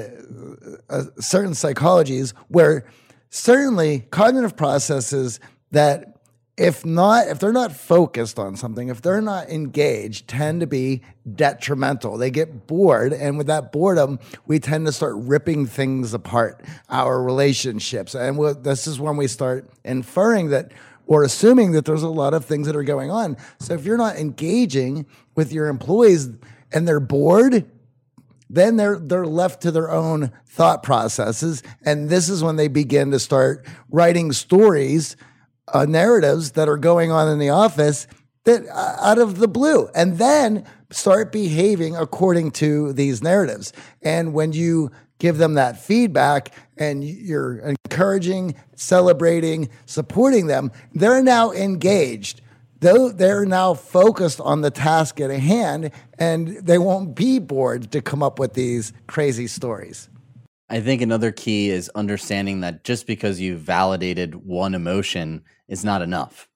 uh, certain psychologies where certainly cognitive processes that if not if they're not focused on something if they're not engaged tend to be detrimental. They get bored and with that boredom we tend to start ripping things apart our relationships. And we'll, this is when we start inferring that or assuming that there's a lot of things that are going on. So if you're not engaging with your employees and they're bored then they're they're left to their own thought processes. And this is when they begin to start writing stories uh, narratives that are going on in the office that uh, out of the blue and then start behaving according to these narratives. And when you give them that feedback and you're encouraging celebrating supporting them they're now engaged. Though they're now focused on the task at hand and they won't be bored to come up with these crazy stories I think another key is understanding that just because you validated one emotion is not enough.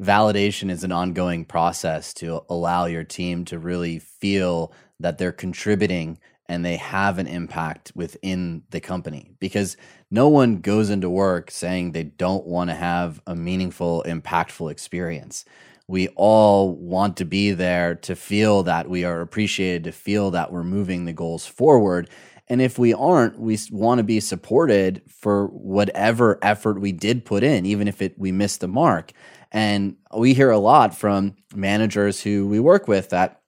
Validation is an ongoing process to allow your team to really feel that they're contributing and they have an impact within the company because no one goes into work saying they don't want to have a meaningful, impactful experience. We all want to be there to feel that we are appreciated, to feel that we're moving the goals forward. And if we aren't, we want to be supported for whatever effort we did put in, even if it we missed the mark. And we hear a lot from managers who we work with that,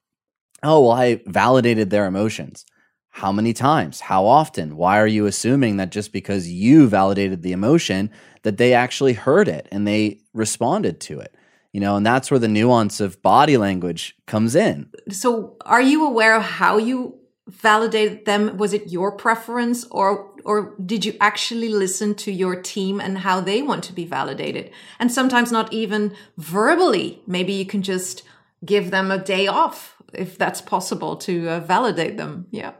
oh, well, I validated their emotions. How many times? How often? Why are you assuming that just because you validated the emotion that they actually heard it and they responded to it? You know, and that's where the nuance of body language comes in. So, are you aware of how you validate them? Was it your preference or or did you actually listen to your team and how they want to be validated? And sometimes not even verbally. Maybe you can just give them a day off if that's possible to uh, validate them. Yeah.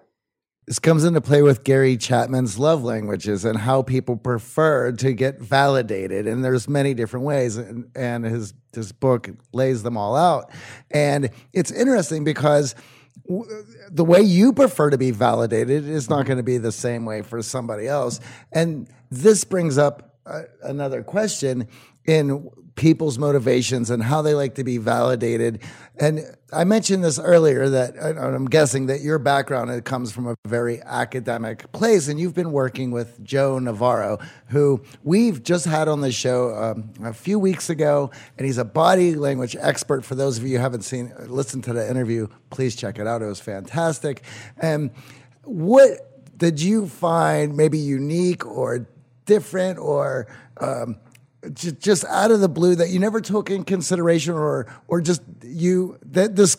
This comes into play with Gary Chapman's love languages and how people prefer to get validated. And there's many different ways. And, and his, his book lays them all out. And it's interesting because the way you prefer to be validated is not going to be the same way for somebody else. And this brings up uh, another question in people's motivations and how they like to be validated. And I mentioned this earlier that I'm guessing that your background it comes from a very academic place, and you've been working with Joe Navarro, who we've just had on the show um, a few weeks ago, and he's a body language expert. For those of you who haven't seen, listened to the interview, please check it out. It was fantastic. And what did you find maybe unique or different or um, just out of the blue that you never took in consideration or or just you that this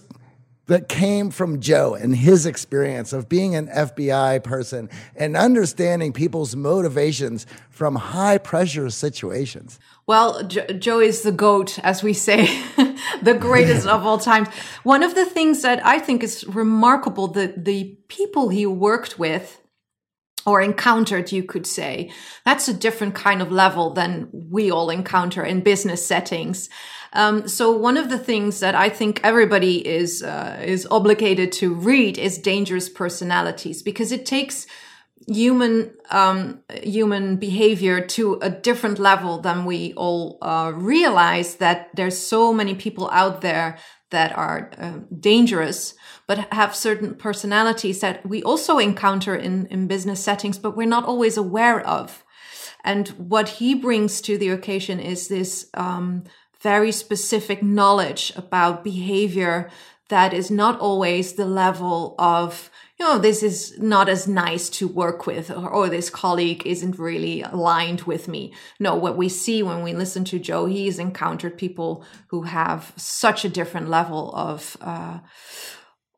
that came from Joe and his experience of being an FBI person and understanding people's motivations from high pressure situations. Well, jo- Joe is the goat, as we say, the greatest of all times. One of the things that I think is remarkable that the people he worked with or encountered, you could say. That's a different kind of level than we all encounter in business settings. Um, so one of the things that I think everybody is uh, is obligated to read is Dangerous Personalities because it takes human um, human behavior to a different level than we all uh, realize. That there's so many people out there that are uh, dangerous, but have certain personalities that we also encounter in, in business settings, but we're not always aware of. And what he brings to the occasion is this um, very specific knowledge about behavior that is not always the level of know this is not as nice to work with or, or, this colleague isn't really aligned with me. No what we see when we listen to joe he's encountered people who have such a different level of uh,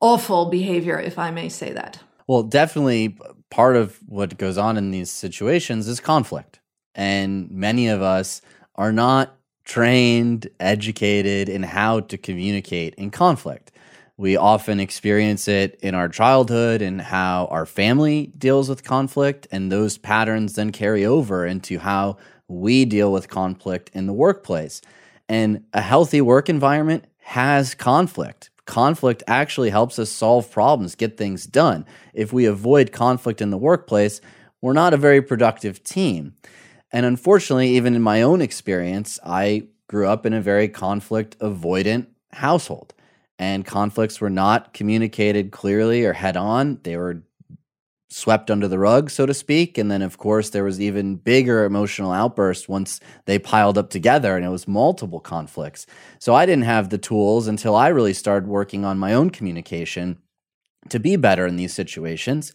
awful behavior if i may say that. Well definitely part of what goes on in these situations is conflict. And many of us are not trained, educated in how to communicate in conflict. We often experience it in our childhood and how our family deals with conflict, and those patterns then carry over into how we deal with conflict in the workplace. And a healthy work environment has conflict. Conflict actually helps us solve problems, get things done. If we avoid conflict in the workplace, we're not a very productive team. And unfortunately, even in my own experience, I grew up in a very conflict avoidant household. And conflicts were not communicated clearly or head on. They were swept under the rug, so to speak. And then, of course, there was even bigger emotional outbursts once they piled up together and it was multiple conflicts. So I didn't have the tools until I really started working on my own communication to be better in these situations.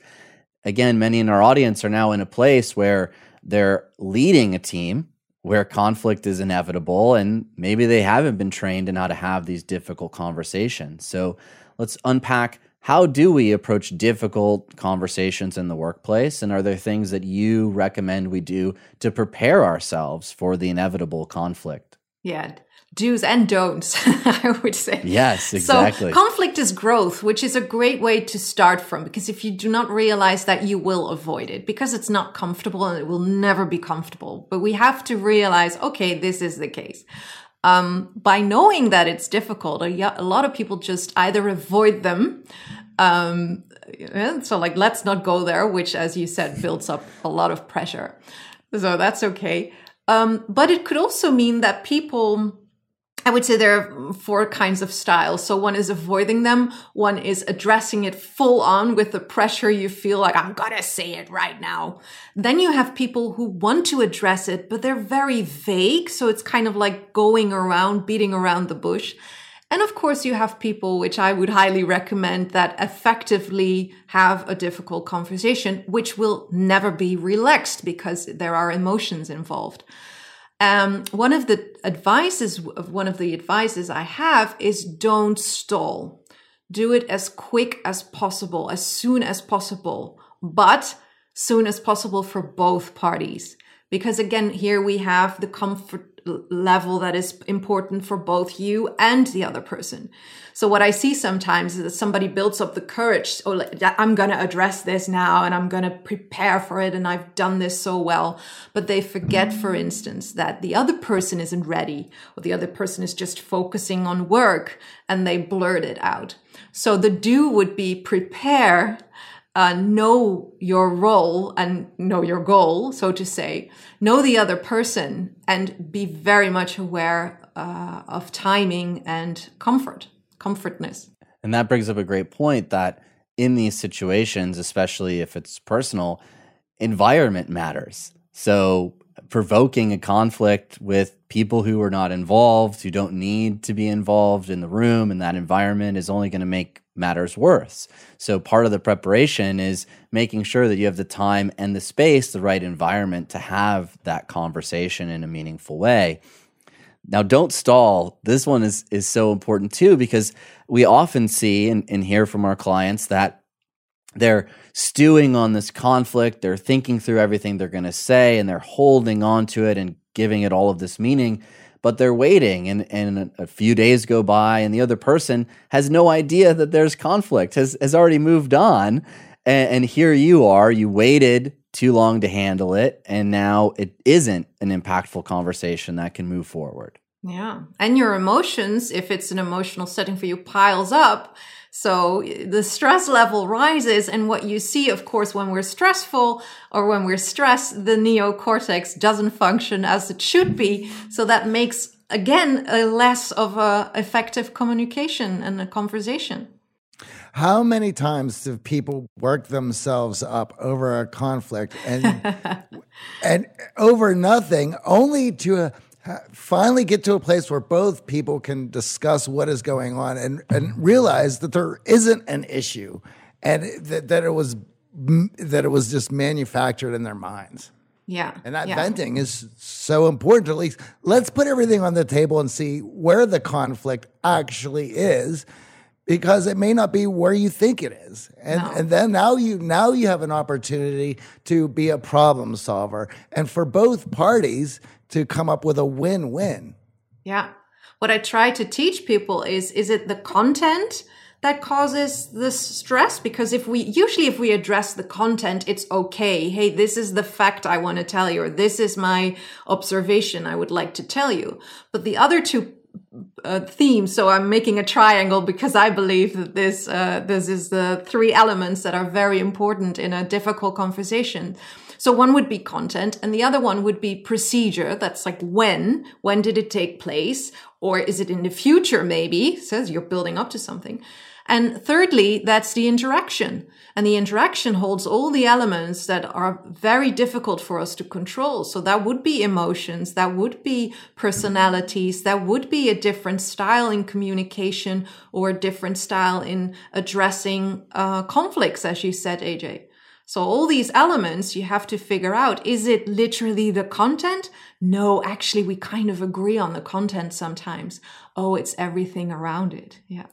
Again, many in our audience are now in a place where they're leading a team where conflict is inevitable and maybe they haven't been trained in how to have these difficult conversations. So let's unpack how do we approach difficult conversations in the workplace and are there things that you recommend we do to prepare ourselves for the inevitable conflict? Yeah do's and don'ts, I would say. Yes, exactly. So conflict is growth, which is a great way to start from because if you do not realize that you will avoid it because it's not comfortable and it will never be comfortable. But we have to realize, okay, this is the case. Um, by knowing that it's difficult, a, lot of people just either avoid them. Um, so like, let's not go there, which as you said, builds up a lot of pressure. So that's okay. Um, but it could also mean that people I would say there are four kinds of styles. So one is avoiding them. One is addressing it full on with the pressure you feel like, I'm gonna say it right now. Then you have people who want to address it, but they're very vague. So it's kind of like going around, beating around the bush. And of course, you have people, which I would highly recommend, that effectively have a difficult conversation, which will never be relaxed because there are emotions involved. Um, one of the advices one of the advices I have is don't stall. Do it as quick as possible, as soon as possible, but soon as possible for both parties. Because again, here we have the comfort level that is important for both you and the other person. So what I see sometimes is that somebody builds up the courage. Oh, I'm going to address this now and I'm going to prepare for it. And I've done this so well. But they forget, for instance, that the other person isn't ready or the other person is just focusing on work and they blurt it out. So the do would be prepare uh, know your role and know your goal, so to say, know the other person, and be very much aware uh, of timing and comfort, comfortness. And that brings up a great point that in these situations, especially if it's personal, environment matters. So provoking a conflict with people who are not involved, who don't need to be involved in the room and that environment is only going to make matters worse. So part of the preparation is making sure that you have the time and the space, the right environment to have that conversation in a meaningful way. Now, don't stall. This one is is so important too because we often see and, and hear from our clients that they're stewing on this conflict. They're thinking through everything they're going to say and they're holding on to it and giving it all of this meaning but they're waiting and, and a few days go by and the other person has no idea that there's conflict has, has already moved on and, and here you are you waited too long to handle it. And now it isn't an impactful conversation that can move forward. Yeah. And your emotions, if it's an emotional setting for you, piles up. So the stress level rises. And what you see, of course, when we're stressful or when we're stressed, the neocortex doesn't function as it should be. So that makes, again, a less of a effective communication and a conversation. How many times do people work themselves up over a conflict and and over nothing, only to finally get to a place where both people can discuss what is going on and and realize that there isn't an issue, and that, that it was that it was just manufactured in their minds. Yeah. And that yeah. venting is so important. At least let's put everything on the table and see where the conflict actually is because it may not be where you think it is. And No. and then now you now you have an opportunity to be a problem solver and for both parties to come up with a win-win. Yeah. What I try to teach people is is it the content that causes the stress? Because if we usually if we address the content, it's okay. Hey, this is the fact I want to tell you, or this is my observation I would like to tell you. But the other two uh, themes. So I'm making a triangle because I believe that this uh, this is the three elements that are very important in a difficult conversation. So one would be content, and the other one would be procedure. That's like when when did it take place, or is it in the future? Maybe says you're building up to something. And thirdly, that's the interaction. And the interaction holds all the elements that are very difficult for us to control. So that would be emotions, that would be personalities, that would be a different style in communication or a different style in addressing uh, conflicts, as you said, AJ. So all these elements you have to figure out. Is it literally the content? No, actually, we kind of agree on the content sometimes. Oh, it's everything around it. Yeah.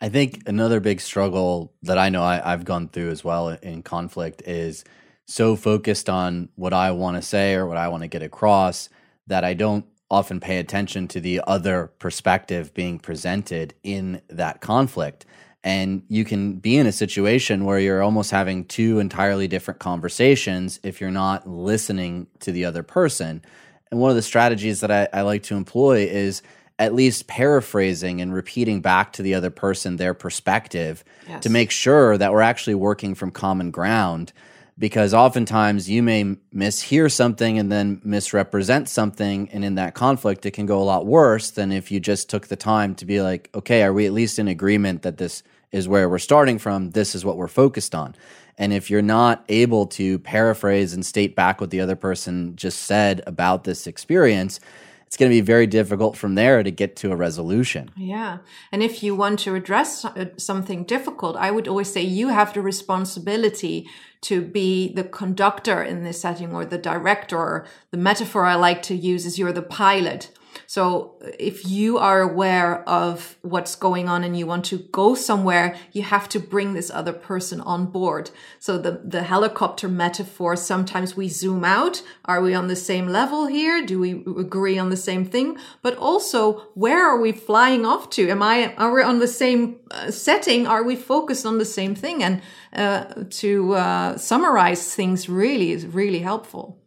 I think another big struggle that I know I, I've gone through as well in conflict is so focused on what I want to say or what I want to get across that I don't often pay attention to the other perspective being presented in that conflict. And you can be in a situation where you're almost having two entirely different conversations if you're not listening to the other person. And one of the strategies that I, I like to employ is at least paraphrasing and repeating back to the other person their perspective Yes. to make sure that we're actually working from common ground. Because oftentimes you may mishear something and then misrepresent something. And in that conflict, it can go a lot worse than if you just took the time to be like, okay, are we at least in agreement that this is where we're starting from? This is what we're focused on. And if you're not able to paraphrase and state back what the other person just said about this experience, it's going to be very difficult from there to get to a resolution. Yeah. And if you want to address uh, something difficult, I would always say you have the responsibility to be the conductor in this setting or the director. The metaphor I like to use is you're the pilot. So if you are aware of what's going on and you want to go somewhere, you have to bring this other person on board. So the, the helicopter metaphor, sometimes we zoom out. Are we on the same level here? Do we agree on the same thing? But also, where are we flying off to? Am I, are we on the same uh, setting? Are we focused on the same thing? And uh, to uh, summarize things really is really helpful.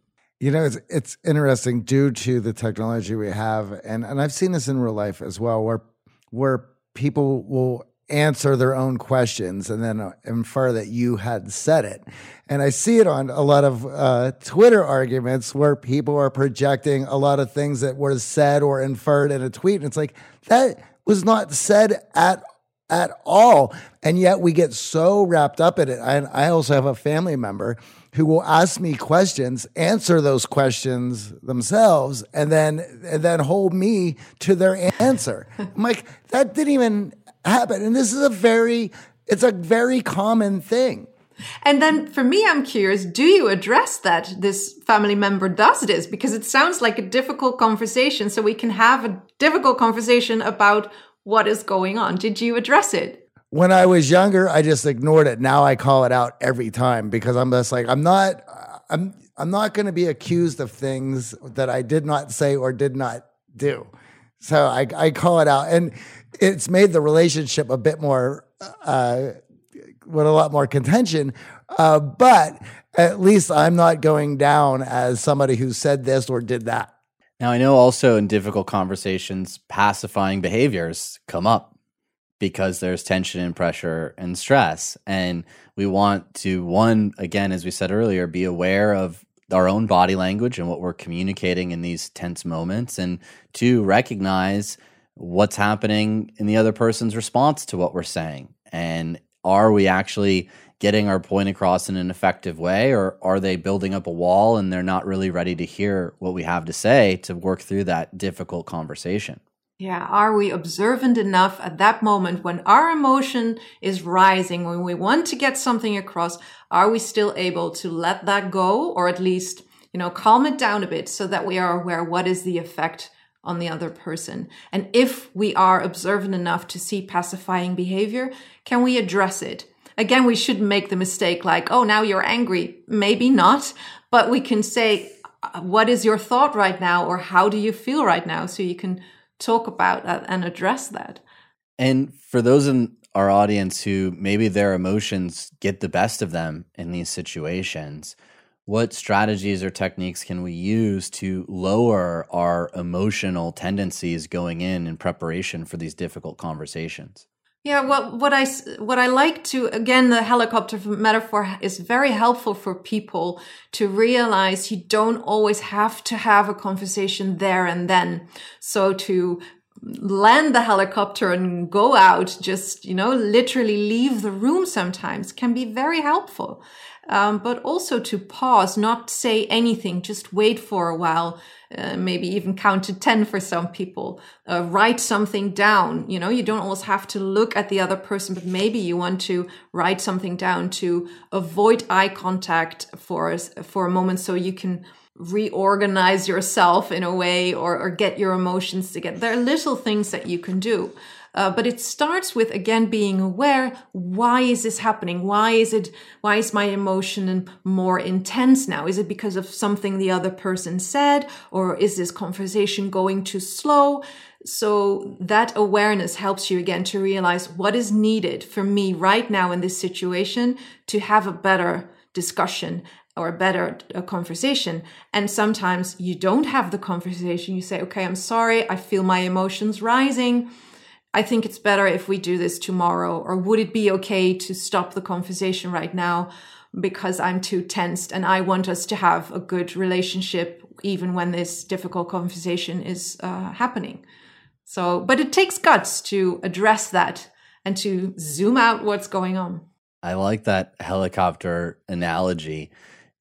You know, it's it's interesting due to the technology we have, and and I've seen this in real life as well, where where people will answer their own questions and then uh, infer that you had said it, and I see it on a lot of uh, Twitter arguments where people are projecting a lot of things that were said or inferred in a tweet, and it's like that was not said at at all. And yet we get so wrapped up in it. I, I also have a family member who will ask me questions, answer those questions themselves, and then and then hold me to their answer. I'm like, that didn't even happen. And this is a very it's a very common thing. And then for me, I'm curious, do you address that this family member does this? Because it sounds like a difficult conversation. So we can have a difficult conversation about what is going on. Did you address it? When I was younger, I just ignored it. Now I call it out every time because I'm just like, I'm not, I'm, I'm not going to be accused of things that I did not say or did not do. So I, I call it out, and it's made the relationship a bit more uh, with a lot more contention. Uh, but at least I'm not going down as somebody who said this or did that. Now, I know also in difficult conversations, pacifying behaviors come up because there's tension and pressure and stress. And we want to, one, again, as we said earlier, be aware of our own body language and what we're communicating in these tense moments. And two, recognize what's happening in the other person's response to what we're saying. And are we actually getting our point across in an effective way, or are they building up a wall and they're not really ready to hear what we have to say to work through that difficult conversation? Yeah, are we observant enough at that moment when our emotion is rising, when we want to get something across? Are we still able to let that go or at least, you know, calm it down a bit so that we are aware what is the effect on the other person? And if we are observant enough to see pacifying behavior, can we address it? Again, we shouldn't make the mistake like, oh, now you're angry. Maybe not, but we can say, uh, what is your thought right now? Or how do you feel right now? So you can talk about that and address that. And for those in our audience who maybe their emotions get the best of them in these situations, what strategies or techniques can we use to lower our emotional tendencies going in in preparation for these difficult conversations? Yeah, well, what I what I like to again the helicopter metaphor is very helpful for people to realize you don't always have to have a conversation there and then. So to land the helicopter and go out, just you know, literally leave the room sometimes can be very helpful. Um, but also to pause, not say anything, just wait for a while uh, maybe even count to 10 for some people. Uh, write something down. You know, you don't always have to look at the other person, but maybe you want to write something down to avoid eye contact for, for a moment so you can reorganize yourself in a way or, or get your emotions together. There are little things that you can do. Uh, but it starts with again being aware why is this happening why is it why is my emotion more intense now is it because of something the other person said or is this conversation going too slow so that awareness helps you again to realize what is needed for me right now in this situation to have a better discussion or a better a conversation. And sometimes you don't have the conversation. You say, okay, I'm sorry. I feel my emotions rising. I think it's better if we do this tomorrow. Or would it be okay to stop the conversation right now because I'm too tensed and I want us to have a good relationship even when this difficult conversation is uh, happening? So, but it takes guts to address that and to zoom out what's going on. I like that helicopter analogy.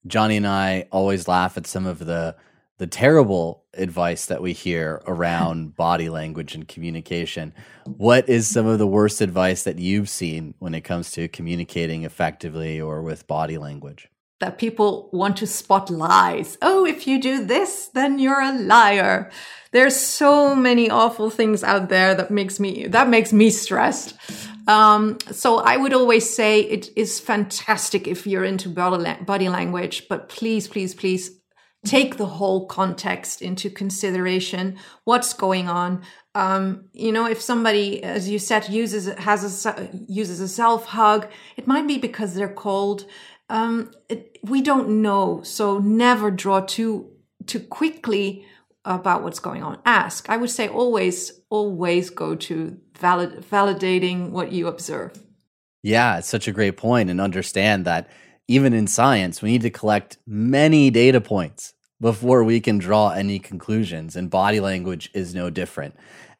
Johnny and I always laugh at some of the the terrible advice that we hear around body language and communication. What is some of the worst advice that you've seen when it comes to communicating effectively or with body language? That people want to spot lies. Oh, if you do this, then you're a liar. There's so many awful things out there that makes me that makes me stressed. Um, so I would always say it is fantastic if you're into body, body language, but please, please, please take the whole context into consideration what's going on. Um, you know if somebody as you said uses has a uses a self hug it might be because they're cold. Um, it, we don't know so never draw too too quickly about what's going on. Ask. I would say always always go to valid, validating what you observe. Yeah it's such a great point and understand that even in science, we need to collect many data points before we can draw any conclusions. And body language is no different.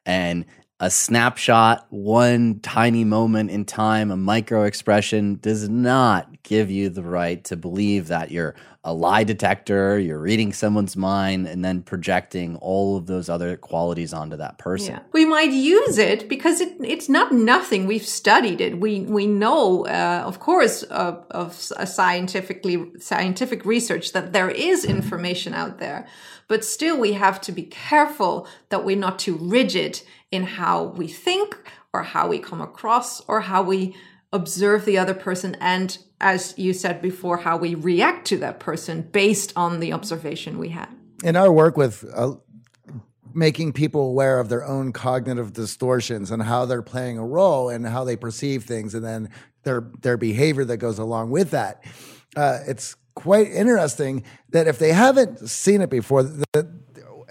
And a snapshot, one tiny moment in time, a micro expression does not give you the right to believe that you're a lie detector, you're reading someone's mind, and then projecting all of those other qualities onto that person. Yeah. We might use it because it, it's not nothing. We've studied it. We we know, uh, of course, uh, of scientifically scientific research that there is information out there, but still we have to be careful that we're not too rigid in how we think or how we come across or how we observe the other person and as you said before how we react to that person based on the observation we had in our work with uh, making people aware of their own cognitive distortions and how they're playing a role and how they perceive things and then their their behavior that goes along with that. Uh, it's quite interesting that if they haven't seen it before the,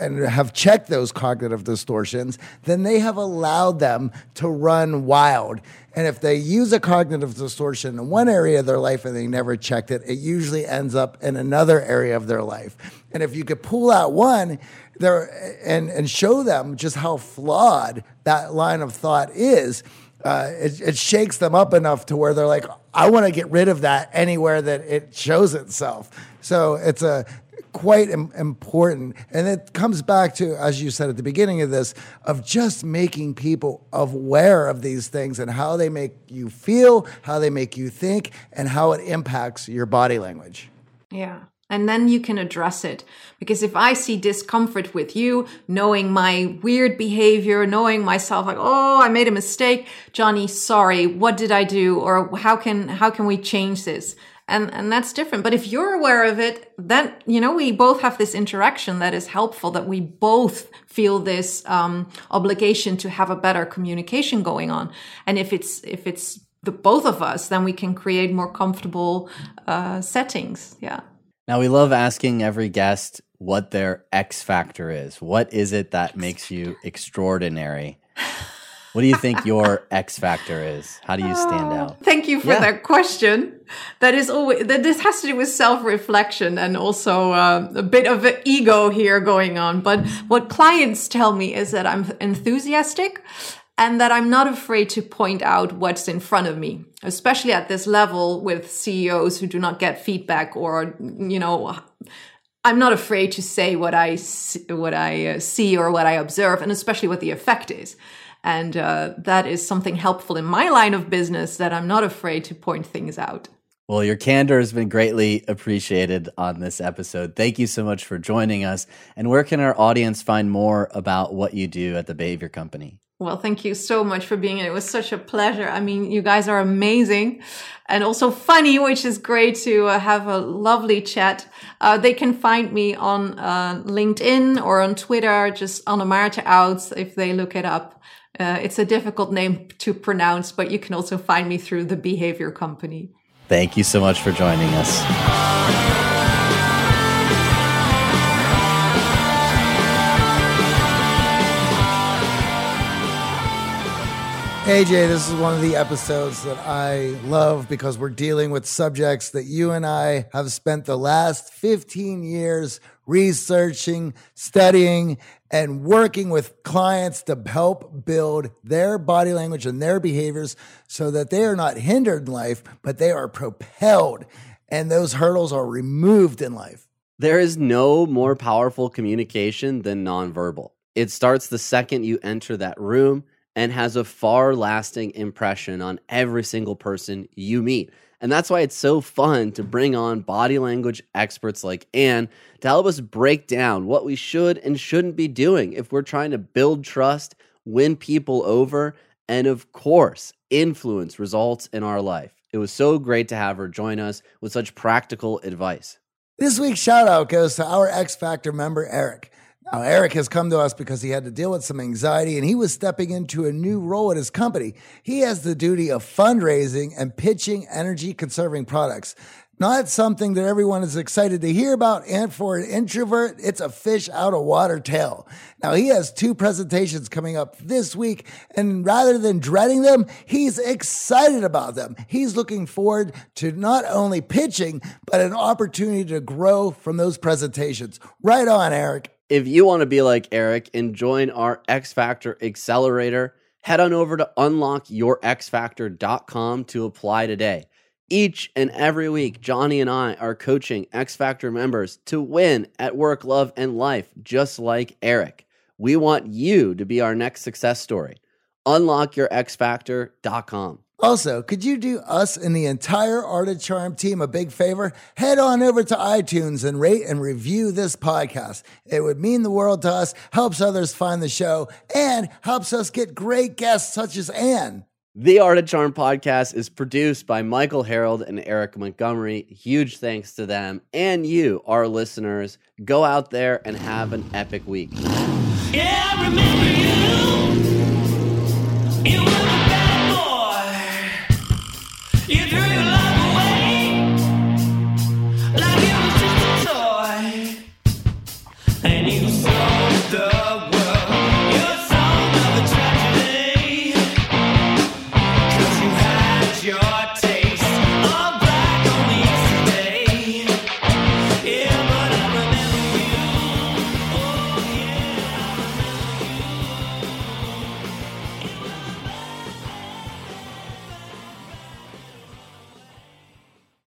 and have checked those cognitive distortions, then they have allowed them to run wild. And if they use a cognitive distortion in one area of their life and they never checked it, it usually ends up in another area of their life. And if you could pull out one there and, and show them just how flawed that line of thought is, uh, it, it shakes them up enough to where they're like, I want to get rid of that anywhere that it shows itself. So it's a quite Im- important. And it comes back to, as you said at the beginning of this, of just making people aware of these things and how they make you feel, how they make you think, and how it impacts your body language. Yeah. And then you can address it. Because if I see discomfort with you, knowing my weird behavior, knowing myself like, oh, I made a mistake, Johnny, sorry, what did I do? Or how can, how can we change this? And, and that's different. But if you're aware of it, then, you know, we both have this interaction that is helpful, that we both feel this, um, obligation to have a better communication going on. And if it's, if it's the both of us, then we can create more comfortable, uh, settings. Yeah. Now, we love asking every guest what their X factor is. What is it that makes you extraordinary? What do you think your X factor is? How do you stand out? Thank you for Yeah. that question. That is always that this has to do with self-reflection and also uh, a bit of an ego here going on. But what clients tell me is that I'm enthusiastic and that I'm not afraid to point out what's in front of me, especially at this level with CEOs who do not get feedback or you know I'm not afraid to say what I see, what I uh, see or what I observe, and especially what the effect is. And uh, that is something helpful in my line of business that I'm not afraid to point things out. Well, your candor has been greatly appreciated on this episode. Thank you so much for joining us. And where can our audience find more about what you do at the Behavior Company? Well, thank you so much for being here. It was such a pleasure. I mean, you guys are amazing and also funny, which is great to uh, have a lovely chat. Uh, they can find me on uh, LinkedIn or on Twitter, just Anne-Maartje Oud if they look it up. Uh, it's a difficult name to pronounce, but you can also find me through the Behavior Company. Thank you so much for joining us. AJ, this is one of the episodes that I love because we're dealing with subjects that you and I have spent the last 15 years researching, studying, and working with clients to help build their body language and their behaviors so that they are not hindered in life, but they are propelled and those hurdles are removed in life. There is no more powerful communication than nonverbal. It starts the second you enter that room and has a far lasting impression on every single person you meet. And that's why it's so fun to bring on body language experts like Anne to help us break down what we should and shouldn't be doing if we're trying to build trust, win people over, and of course, influence results in our life. It was so great to have her join us with such practical advice. This week's shout out goes to our X Factor member, Eric. Now, Eric has come to us because he had to deal with some anxiety and he was stepping into a new role at his company. He has the duty of fundraising and pitching energy conserving products. Not something that everyone is excited to hear about. And for an introvert, it's a fish out of water tale. Now, he has two presentations coming up this week. And rather than dreading them, he's excited about them. He's looking forward to not only pitching, but an opportunity to grow from those presentations. Right on, Eric. If you want to be like Eric and join our X Factor Accelerator, head on over to unlockyourxfactor.com to apply today. Each and every week, Johnny and I are coaching X Factor members to win at work, love, and life, just like Eric. We want you to be our next success story. Unlockyourxfactor.com. Also, could you do us and the entire Art of Charm team a big favor? Head on over to iTunes and rate and review this podcast. It would mean the world to us, helps others find the show, and helps us get great guests such as Anne. The Art of Charm podcast is produced by Michael Harold and Eric Montgomery. Huge thanks to them and you, our listeners. Go out there and have an epic week. Yeah,